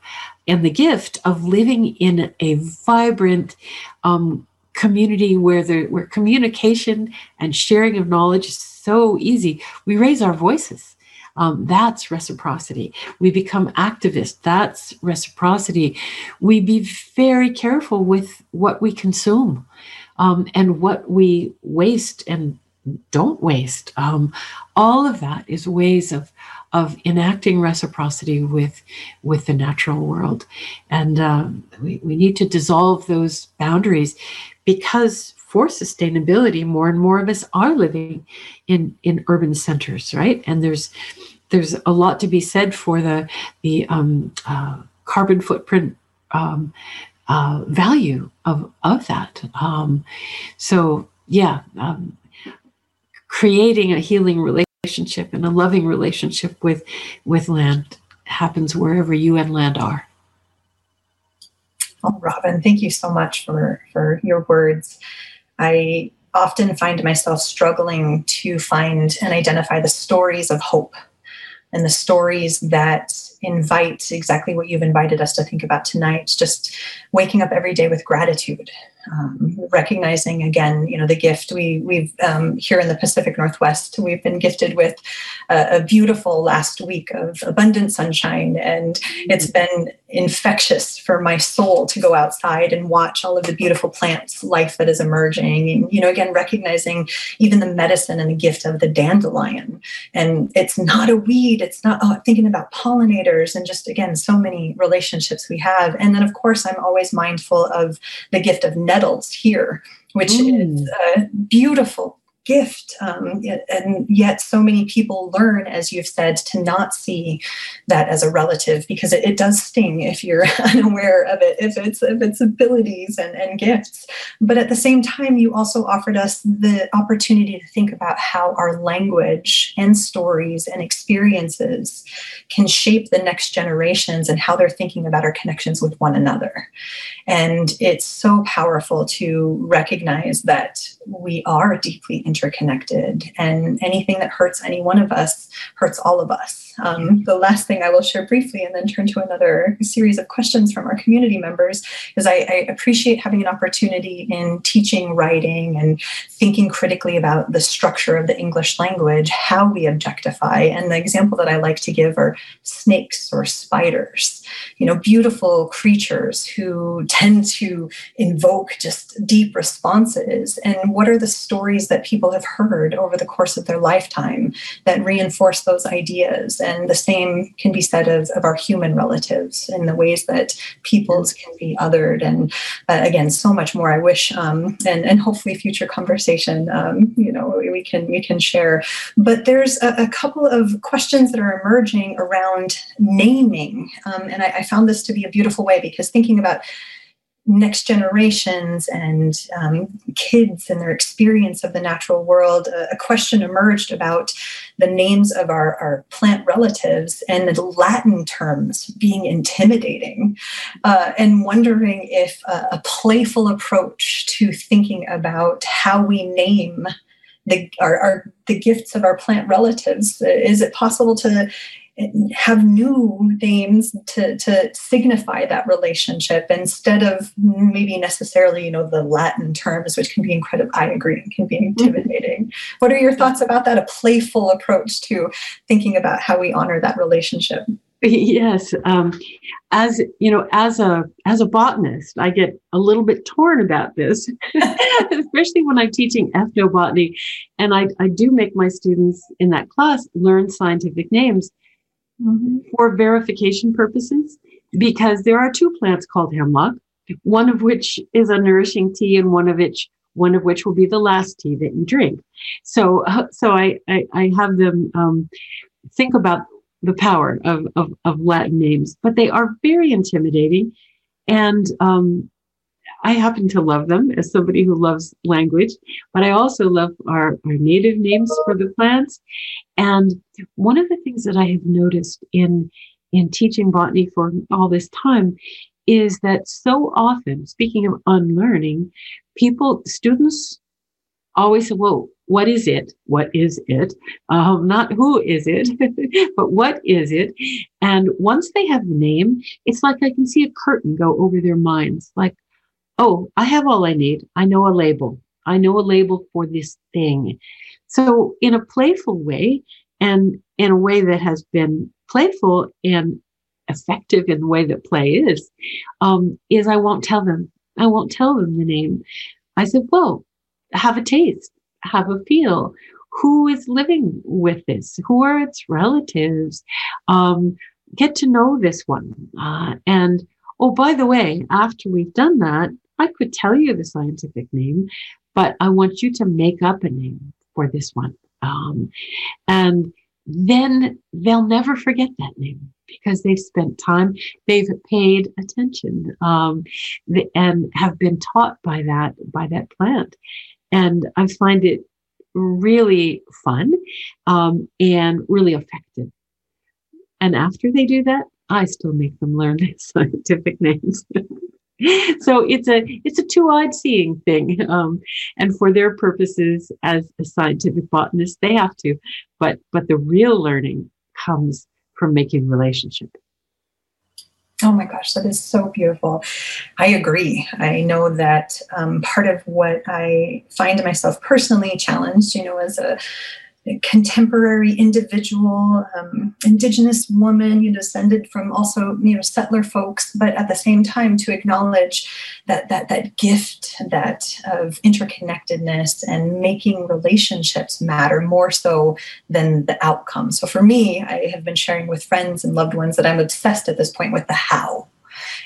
and the gift of living in a vibrant um, community where the where communication and sharing of knowledge is so easy. We raise our voices. Um, that's reciprocity. We become activists. That's reciprocity. We be very careful with what we consume um, and what we waste and don't waste. Um, all of that is ways of of enacting reciprocity with with the natural world, and um, we, we need to dissolve those boundaries because for sustainability, more and more of us are living in in urban centers, right? And there's there's a lot to be said for the the um, uh, carbon footprint um, uh, value of of that. Um, so yeah, um, creating a healing relationship and a loving relationship with with land happens wherever you and land are. Oh, Robin, thank you so much for for your words. I often find myself struggling to find and identify the stories of hope and the stories that invite exactly what you've invited us to think about tonight just waking up every day with gratitude um, recognizing again, you know, the gift. We we've um, here in the Pacific Northwest, we've been gifted with a, a beautiful last week of abundant sunshine, and it's been infectious for my soul to go outside and watch all of the beautiful plants, life that is emerging, and you know, again, recognizing even the medicine and the gift of the dandelion, and it's not a weed, it's not. Oh, thinking about pollinators, and just again, so many relationships we have, and then of course, I'm always mindful of the gift of nettles here, which mm. is a beautiful gift. Um, and yet, so many people learn, as you've said, to not see that as a relative because it, it does sting if you're unaware of it, if it's if its abilities and, and gifts. But at the same time, you also offered us the opportunity to think about how our language and stories and experiences can shape the next generations and how they're thinking about our connections with one another. And it's so powerful to recognize that we are deeply interconnected, and anything that hurts any one of us hurts all of us. Um, the last thing I will share briefly and then turn to another series of questions from our community members is I, I appreciate having an opportunity in teaching writing and thinking critically about the structure of the English language, how we objectify. And the example that I like to give are snakes or spiders, you know, beautiful creatures who tend to invoke just deep responses. And what are the stories that people have heard over the course of their lifetime that reinforce those ideas? And the same can be said of, of our human relatives and the ways that peoples can be othered. And uh, again, so much more I wish, um, and, and hopefully future conversation, um, you know, we can, we can share. But there's a, a couple of questions that are emerging around naming. Um, and I found this to be a beautiful way because thinking about next generations and um, kids and their experience of the natural world, a, a, question emerged about the names of our, our plant relatives and the Latin terms being intimidating, uh, and wondering if a, a playful approach to thinking about how we name the, our, our, the gifts of our plant relatives is it possible to have new names to, to signify that relationship instead of maybe necessarily you know the latin terms which can be incredible. I agree can be mm-hmm. intimidating. Mm-hmm. what are your thoughts about that? A playful approach to thinking about how we honor that relationship. Yes um, as you know as a as a botanist i get a little bit torn about this especially when i'm teaching ethnobotany. And I, I do make my students in that class learn scientific names mm-hmm. for verification purposes because there are two plants called hemlock, one of which is a nourishing tea and one of which one of which will be the last tea that you drink. So, so I, I, I have them um, think about the power of, of, of, Latin names, but they are very intimidating. And um, I happen to love them as somebody who loves language, but I also love our, our native names for the plants. And one of the things that I have noticed in in teaching botany for all this time is that so often, speaking of unlearning, people, students always say, well, what is it? What is it? Um, not who is it, but what is it? And once they have the name, it's like I can see a curtain go over their minds. Like, oh, I have all I need. I know a label. I know a label for this thing. So, in a playful way, and in a way that has been playful and effective in the way that play is, um, is I won't tell them. I won't tell them the name. I said, well, have a taste, have a feel. Who is living with this? Who are its relatives? Um, get to know this one. Uh, and oh, by the way, after we've done that, I could tell you the scientific name, but I want you to make up a name for this one. Um, and then they'll never forget that name because they've spent time, they've paid attention, um, and have been taught by that by that plant. And I find it really fun um, and really effective. And after they do that, I still make them learn the scientific names. so it's a it's a two-eyed seeing thing um, and for their purposes as a scientific botanist they have to but but the real learning comes from making relationship Oh my gosh, that is so beautiful. I agree. I know that um, part of what I find myself personally challenged, you know, as a contemporary individual, um, indigenous woman, you know, descended from also you know settler folks, but at the same time to acknowledge that that that gift that of interconnectedness and making relationships matter more so than the outcome. So for me, I have been sharing with friends and loved ones that I'm obsessed at this point with the how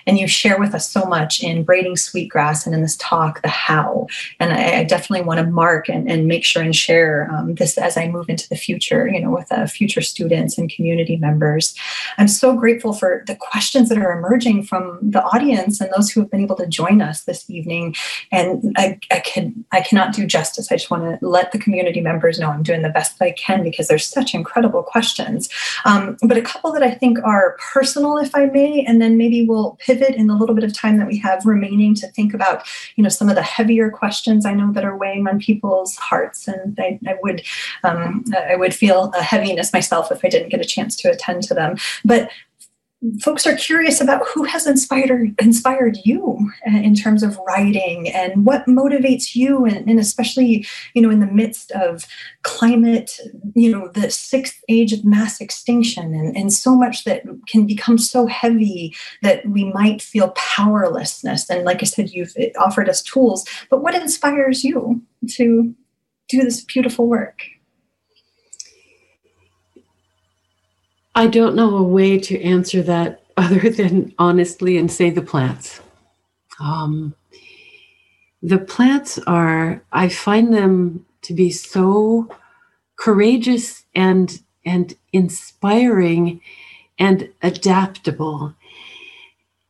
and you share with us so much in braiding sweetgrass and in this talk, the how. And I, I definitely want to mark and, and make sure and share um, this as I move into the future, you know, with uh, future students and community members. I'm so grateful for the questions that are emerging from the audience and those who have been able to join us this evening. And I, I can I cannot do justice. I just want to let the community members know I'm doing the best that I can because there's such incredible questions. Um, but a couple that I think are personal, if I may, and then maybe we'll pivot in the little bit of time that we have remaining to think about, you know, some of the heavier questions I know that are weighing on people's hearts. And I, I would, um, I would feel a heaviness myself if I didn't get a chance to attend to them. But folks are curious about who has inspired inspired you uh, in terms of writing and what motivates you and, and, especially you know in the midst of climate you know the sixth age of mass extinction and, and so much that can become so heavy that we might feel powerlessness. And like i said you've offered us tools but what inspires you to do this beautiful work I don't know a way to answer that other than honestly and say the plants. Um, the plants are, I find them to be so courageous and and inspiring and adaptable.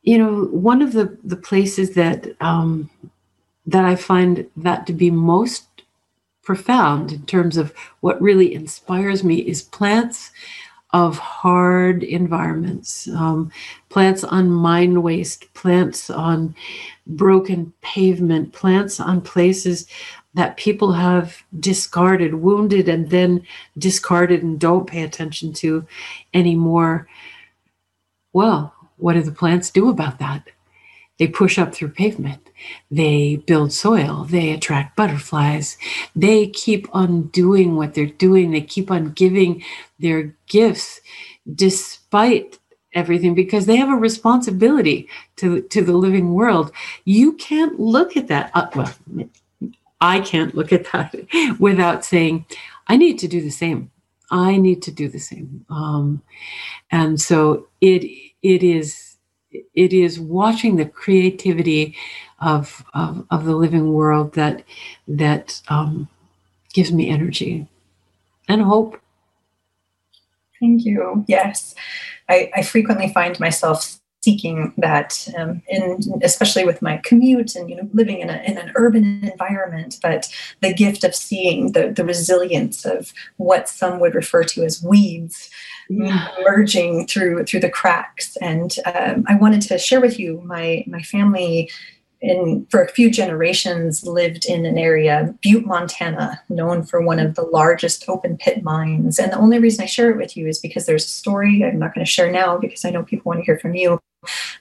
You know, one of the, the places that um, that I find that to be most profound in terms of what really inspires me is plants of hard environments, um, plants on mine waste, plants on broken pavement, plants on places that people have discarded, wounded, and then discarded and don't pay attention to anymore. Well, what do the plants do about that? They push up through pavement. They build soil. They attract butterflies. They keep on doing what they're doing. They keep on giving their gifts despite everything because they have a responsibility to, to the living world. You can't look at that. Uh, well, I can't look at that without saying, I need to do the same. I need to do the same. Um, and so it it is it is watching the creativity of of, of the living world that that um, gives me energy and hope. Thank you. Yes, I, I frequently find myself seeking that um, in especially with my commute and you know living in, a, in an urban environment but the gift of seeing the, the resilience of what some would refer to as weeds yeah. emerging through through the cracks and um, i wanted to share with you my my family in for a few generations lived in an area, Butte, Montana, known for one of the largest open pit mines. And the only reason I share it with you is because there's a story I'm not going to share now because I know people want to hear from you,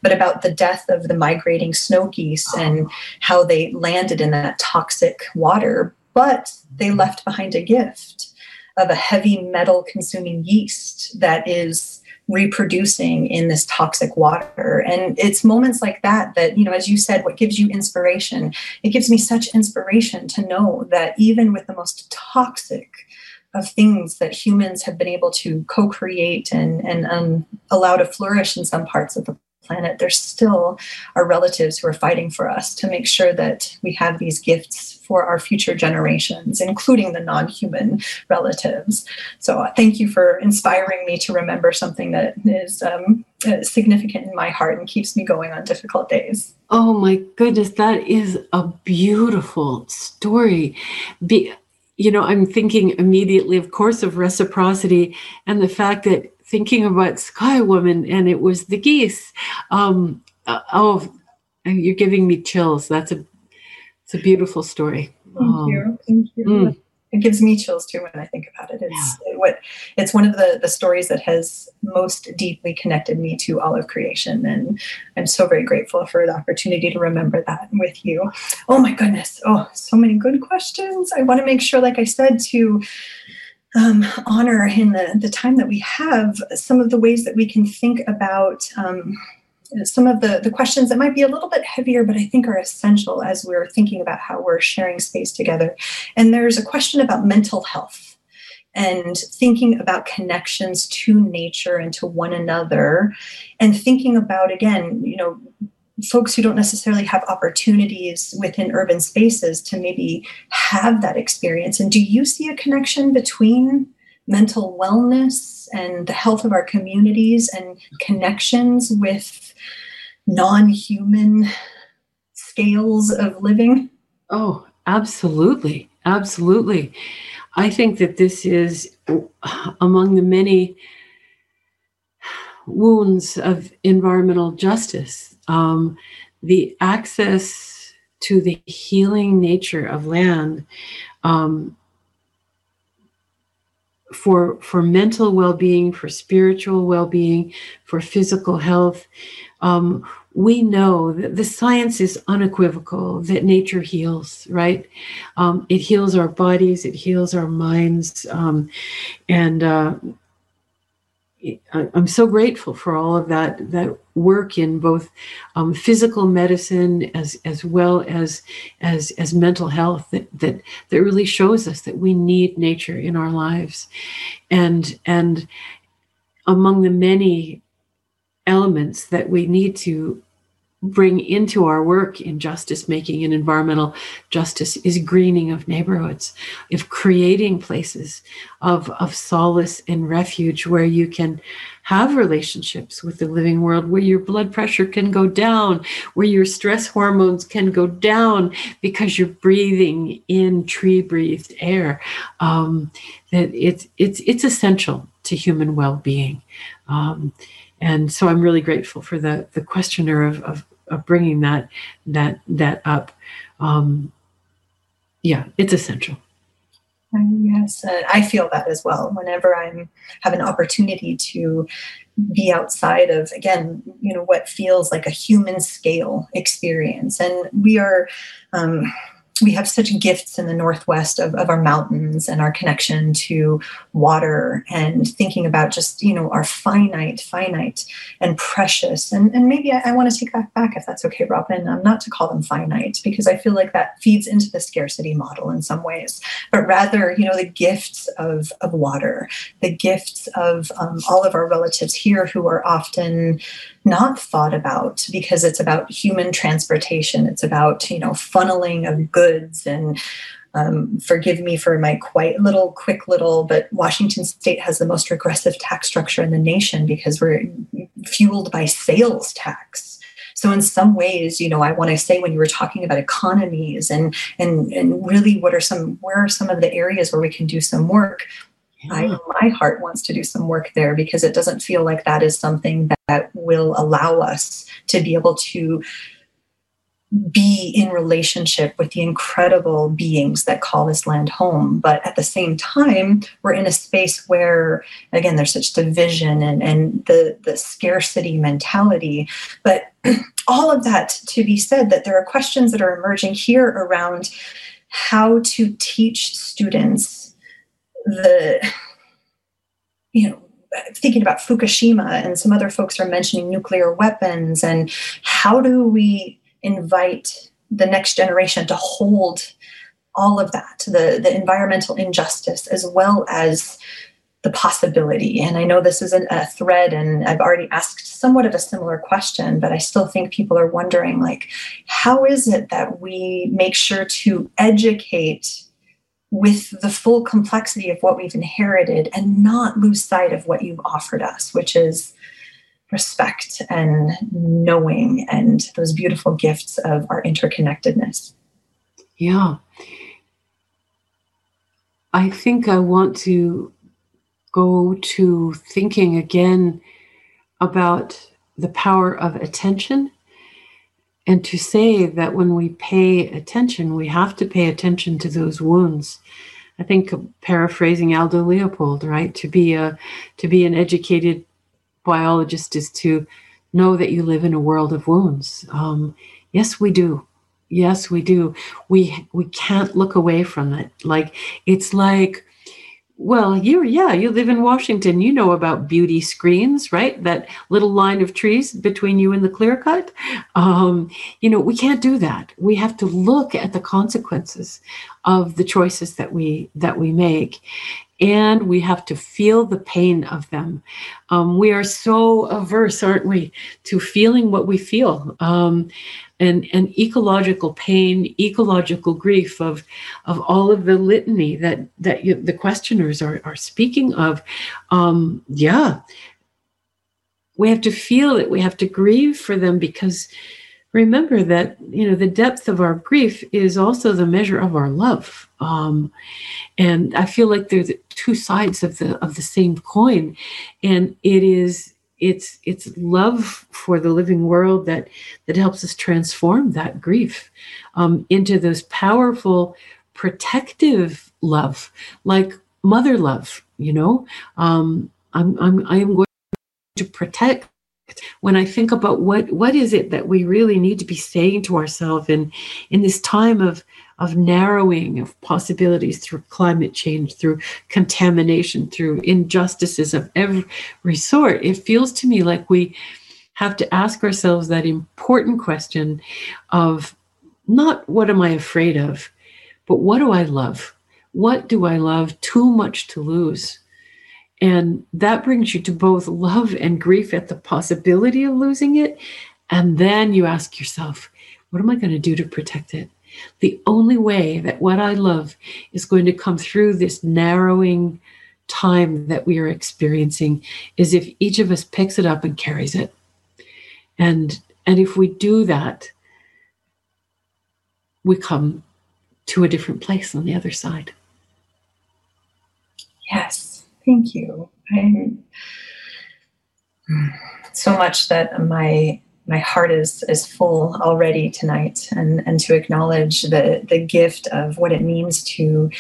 but about the death of the migrating snow geese and how they landed in that toxic water, but they left behind a gift of a heavy metal consuming yeast that is reproducing in this toxic water. And it's moments like that that you know as you said what gives you inspiration? It gives me such inspiration to know that even with the most toxic of things that humans have been able to co-create and and um, allow to flourish in some parts of the planet, there still are relatives who are fighting for us to make sure that we have these gifts for our future generations, including the non human relatives. So, uh, thank you for inspiring me to remember something that is um, uh, significant in my heart and keeps me going on difficult days. Oh my goodness, that is a beautiful story. Be- you know, I'm thinking immediately, of course, of reciprocity and the fact that thinking about Sky Woman, and it was the geese. Um, uh, oh, you're giving me chills. That's a it's a beautiful story. Thank um, you. Thank you. Mm. It gives me chills too when I think about it. It's yeah. what it's one of the the stories that has most deeply connected me to all of creation, and I'm so very grateful for the opportunity to remember that with you. Oh my goodness! Oh, so many good questions. I want to make sure, like I said, to um, honor in the, the time that we have some of the ways that we can think about um, some of the, the questions that might be a little bit heavier, but I think are essential as we're thinking about how we're sharing space together. And there's a question about mental health and thinking about connections to nature and to one another and thinking about again you know folks who don't necessarily have opportunities within urban spaces to maybe have that experience. And do you see a connection between mental wellness and the health of our communities and connections with non human scales of living? Oh, absolutely. Absolutely. I think that this is among the many wounds of environmental justice um, the access to the healing nature of land um, for for mental well-being for spiritual well-being for physical health um, we know that the science is unequivocal that nature heals right? Um, it heals our bodies it heals our minds um, and uh, I'm so grateful for all of that that work in both um, physical medicine as as well as as as mental health that that that really shows us that we need nature in our lives, and and among the many elements that we need to bring into our work in justice making and environmental justice is greening of neighborhoods, of creating places of, of solace and refuge where you can have relationships with the living world, where your blood pressure can go down, where your stress hormones can go down because you're breathing in tree breathed air. Um, that it's it's it's essential to human well being. Um, and so I'm really grateful for the the questioner of, of of bringing that that that up. Um, yeah, it's essential. Yes, uh, I feel that as well. Whenever I'm have an opportunity to be outside of again, you know, what feels like a human scale experience, and we are. Um, we have such gifts in the northwest of, of our mountains and our connection to water and thinking about just you know our finite finite and precious and, and maybe I, I want to take that back if that's okay robin um, not to call them finite because i feel like that feeds into the scarcity model in some ways but rather you know the gifts of, of water the gifts of um, all of our relatives here who are often not thought about because it's about human transportation. It's about, you know, funneling of goods and um, forgive me for my quite little, quick little, but Washington state has the most regressive tax structure in the nation because we're fueled by sales tax. So in some ways, you know, I want to say when you were talking about economies and and and really what are some where are some of the areas where we can do some work? yeah. I my heart wants to do some work there because it doesn't feel like that is something that, that will allow us to be able to be in relationship with the incredible beings that call this land home. But at the same time, we're in a space where, again, there's such division and, and the, the scarcity mentality. But all of that to be said, that there are questions that are emerging here around how to teach students the you know thinking about Fukushima and some other folks are mentioning nuclear weapons and how do we invite the next generation to hold all of that the the environmental injustice as well as the possibility. And i know this isn't a thread and i've already asked somewhat of a similar question but i still think people are wondering like how is it that we make sure to educate with the full complexity of what we've inherited and not lose sight of what you've offered us, which is respect and knowing and those beautiful gifts of our interconnectedness. Yeah. I think I want to go to thinking again about the power of attention and to say that when we pay attention, we have to pay attention to those wounds. I think paraphrasing Aldo Leopold, right? To be a to be an educated biologist is to know that you live in a world of wounds. Um, yes, we do. Yes, we do. We we can't look away from it. Like it's like well, you yeah, you live in Washington. You know about beauty screens, right? That little line of trees between you and the clear cut. Um, you know, we can't do that. We have to look at the consequences of the choices that we that we make, and we have to feel the pain of them. Um, we are so averse, aren't we, to feeling what we feel. Um, and, and ecological pain, ecological grief of, of all of the litany that, that you, the questioners are, are speaking of. Um, yeah, we have to feel it. We have to grieve for them because remember that you know the depth of our grief is also the measure of our love. Um, and i feel like there's two sides of the of the same coin. And it is it's it's love for the living world that that helps us transform that grief um, into those powerful protective love like mother love you know? Um, I'm, I'm i am going to protect when i think about what what is it that we really need to be saying to ourselves in in this time of of narrowing of possibilities through climate change, through contamination, through injustices of every sort. It feels to me like we have to ask ourselves that important question of not what am I afraid of, but what do I love? What do I love too much to lose? And that brings you to both love and grief at the possibility of losing it. And then you ask yourself, what am I going to do to protect it? The only way that what I love is going to come through this narrowing time that we are experiencing is if each of us picks it up and carries it. And and if we do that, we come to a different place on the other side. Yes, thank you. I'm so much that my my heart is is full already tonight and and to acknowledge the the gift of what it means to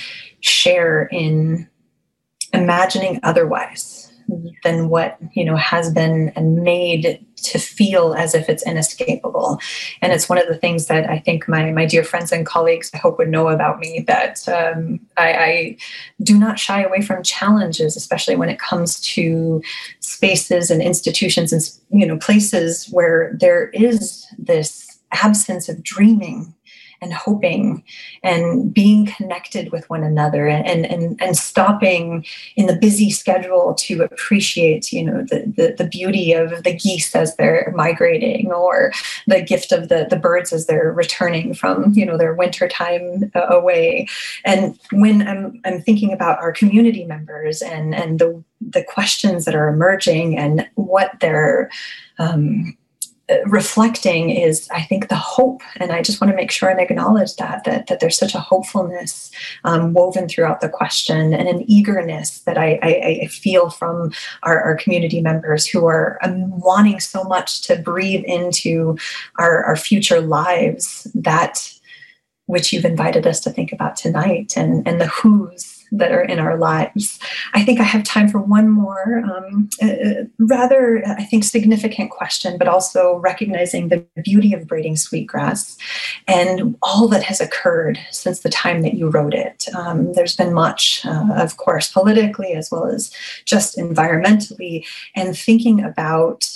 share in imagining otherwise than what you know has been made to feel as if it's inescapable. And it's one of the things that i think my my dear friends and colleagues i hope would know about me that um, I, I do not shy away from challenges especially when it comes to spaces and institutions and you know places where there is this absence of dreaming and hoping and being connected with one another and, and, and stopping in the busy schedule to appreciate, you know, the, the, the beauty of the geese as they're migrating or the gift of the, the birds as they're returning from, you know, their winter time uh, away. And when I'm, I'm thinking about our community members and, and the, the questions that are emerging and what they're um, reflecting is i think the hope. And i just want to make sure and acknowledge that that, that there's such a hopefulness um, woven throughout the question and an eagerness that i, I, I feel from our, our, community members who are um, wanting so much to breathe into our, our future lives that which you've invited us to think about tonight and and the who's that are in our lives. I think I have time for one more um, uh, rather, I think, significant question, but also recognizing the beauty of braiding sweetgrass and all that has occurred since the time that you wrote it. Um, there's been much, uh, of course, politically as well as just environmentally, and thinking about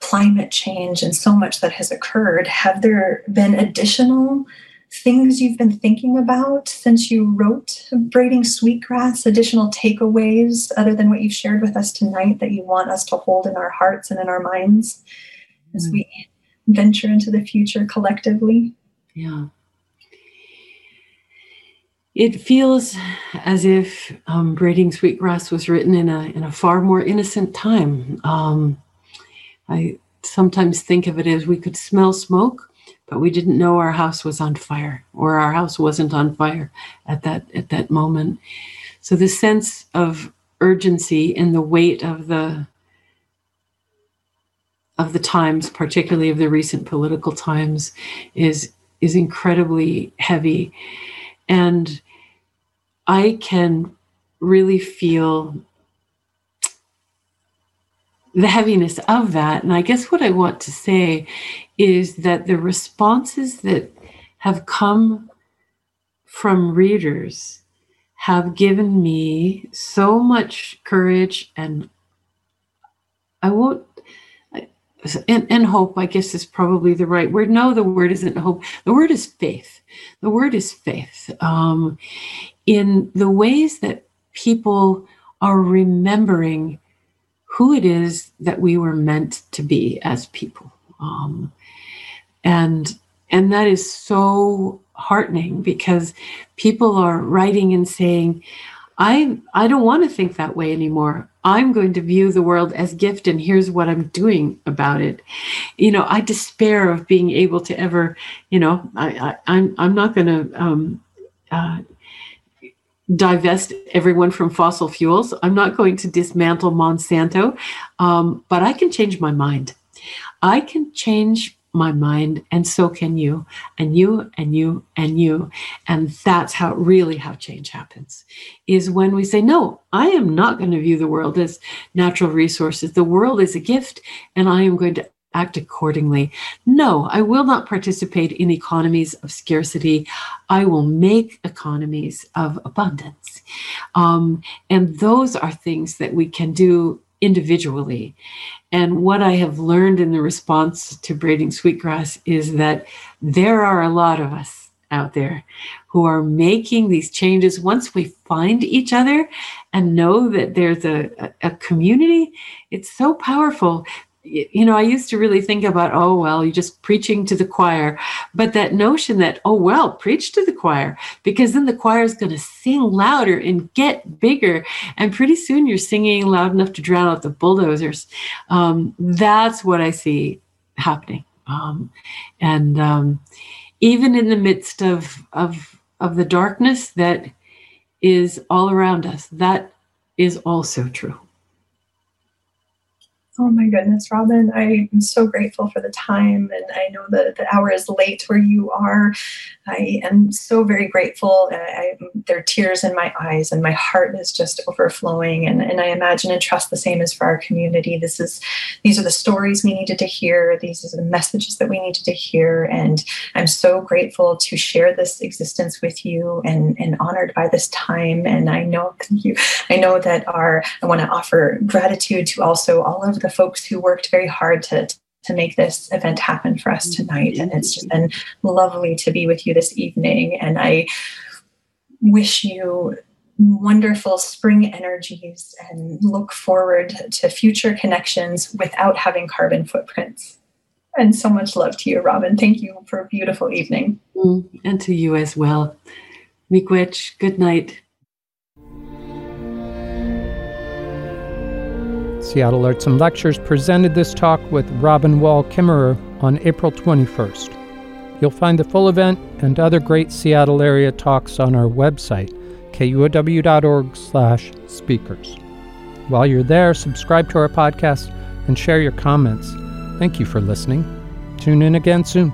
climate change and so much that has occurred, have there been additional things you've been thinking about since you wrote Braiding Sweetgrass, additional takeaways other than what you've shared with us tonight that you want us to hold in our hearts and in our minds as mm. we venture into the future collectively? Yeah. It feels as if um, Braiding Sweetgrass was written in a, in a far more innocent time. Um, I sometimes think of it as we could smell smoke but we didn't know our house was on fire or our house wasn't on fire at that at that moment. So the sense of urgency and the weight of the of the times particularly of the recent political times is is incredibly heavy. And i can really feel the heaviness of that. And I guess what I want to say is that the responses that have come from readers have given me so much courage and I won't and, and hope, I guess is probably the right word. No, the word isn't hope. The word is faith. The word is faith. Um, in the ways that people are remembering who it is that we were meant to be as people. Um, and and that is so heartening because people are writing and saying, I I don't want to think that way anymore. I'm going to view the world as gift and here's what I'm doing about it. You know, I despair of being able to ever, you know, I, I I'm I'm not going to um, uh, divest everyone from fossil fuels. I'm not going to dismantle Monsanto, um, but I can change my mind. I can change my mind, and so can you, and you, and you, and you. And that's how really how change happens is when we say, No, I am not going to view the world as natural resources. The world is a gift, and I am going to act accordingly. No, I will not participate in economies of scarcity. I will make economies of abundance. Um, and those are things that we can do individually. And what I have learned in the response to braiding sweetgrass is that there are a lot of us out there who are making these changes once we find each other and know that there's a, a community it's so powerful you know, I used to really think about, oh, well, you're just preaching to the choir. But that notion that, oh, well, preach to the choir, because then the choir is going to sing louder and get bigger. And pretty soon you're singing loud enough to drown out the bulldozers. Um, that's what I see happening. Um, and um, even in the midst of, of, of the darkness that is all around us, that is also true. Oh my goodness, Robin. I am so grateful for the time. And I know that the hour is late where you are. I am so very grateful. I, I, there are tears in my eyes, and my heart is just overflowing. And, and I imagine and trust the same is for our community. This is these are the stories we needed to hear. These are the messages that we needed to hear. And I'm so grateful to share this existence with you and, and honored by this time. And I know you, I know that our I want to offer gratitude to also all of the folks who worked very hard to to make this event happen for us tonight. And it's just been lovely to be with you this evening. And I wish you wonderful spring energies and look forward to future connections without having carbon footprints. And so much love to you, Robin. Thank you for a beautiful evening. Mm, and to you as well. Miigwech, good night. Seattle Arts and Lectures presented this talk with Robin Wall Kimmerer on April 21st. You'll find the full event and other great Seattle area talks on our website, kuow.org/speakers. While you're there, subscribe to our podcast and share your comments. Thank you for listening. Tune in again soon.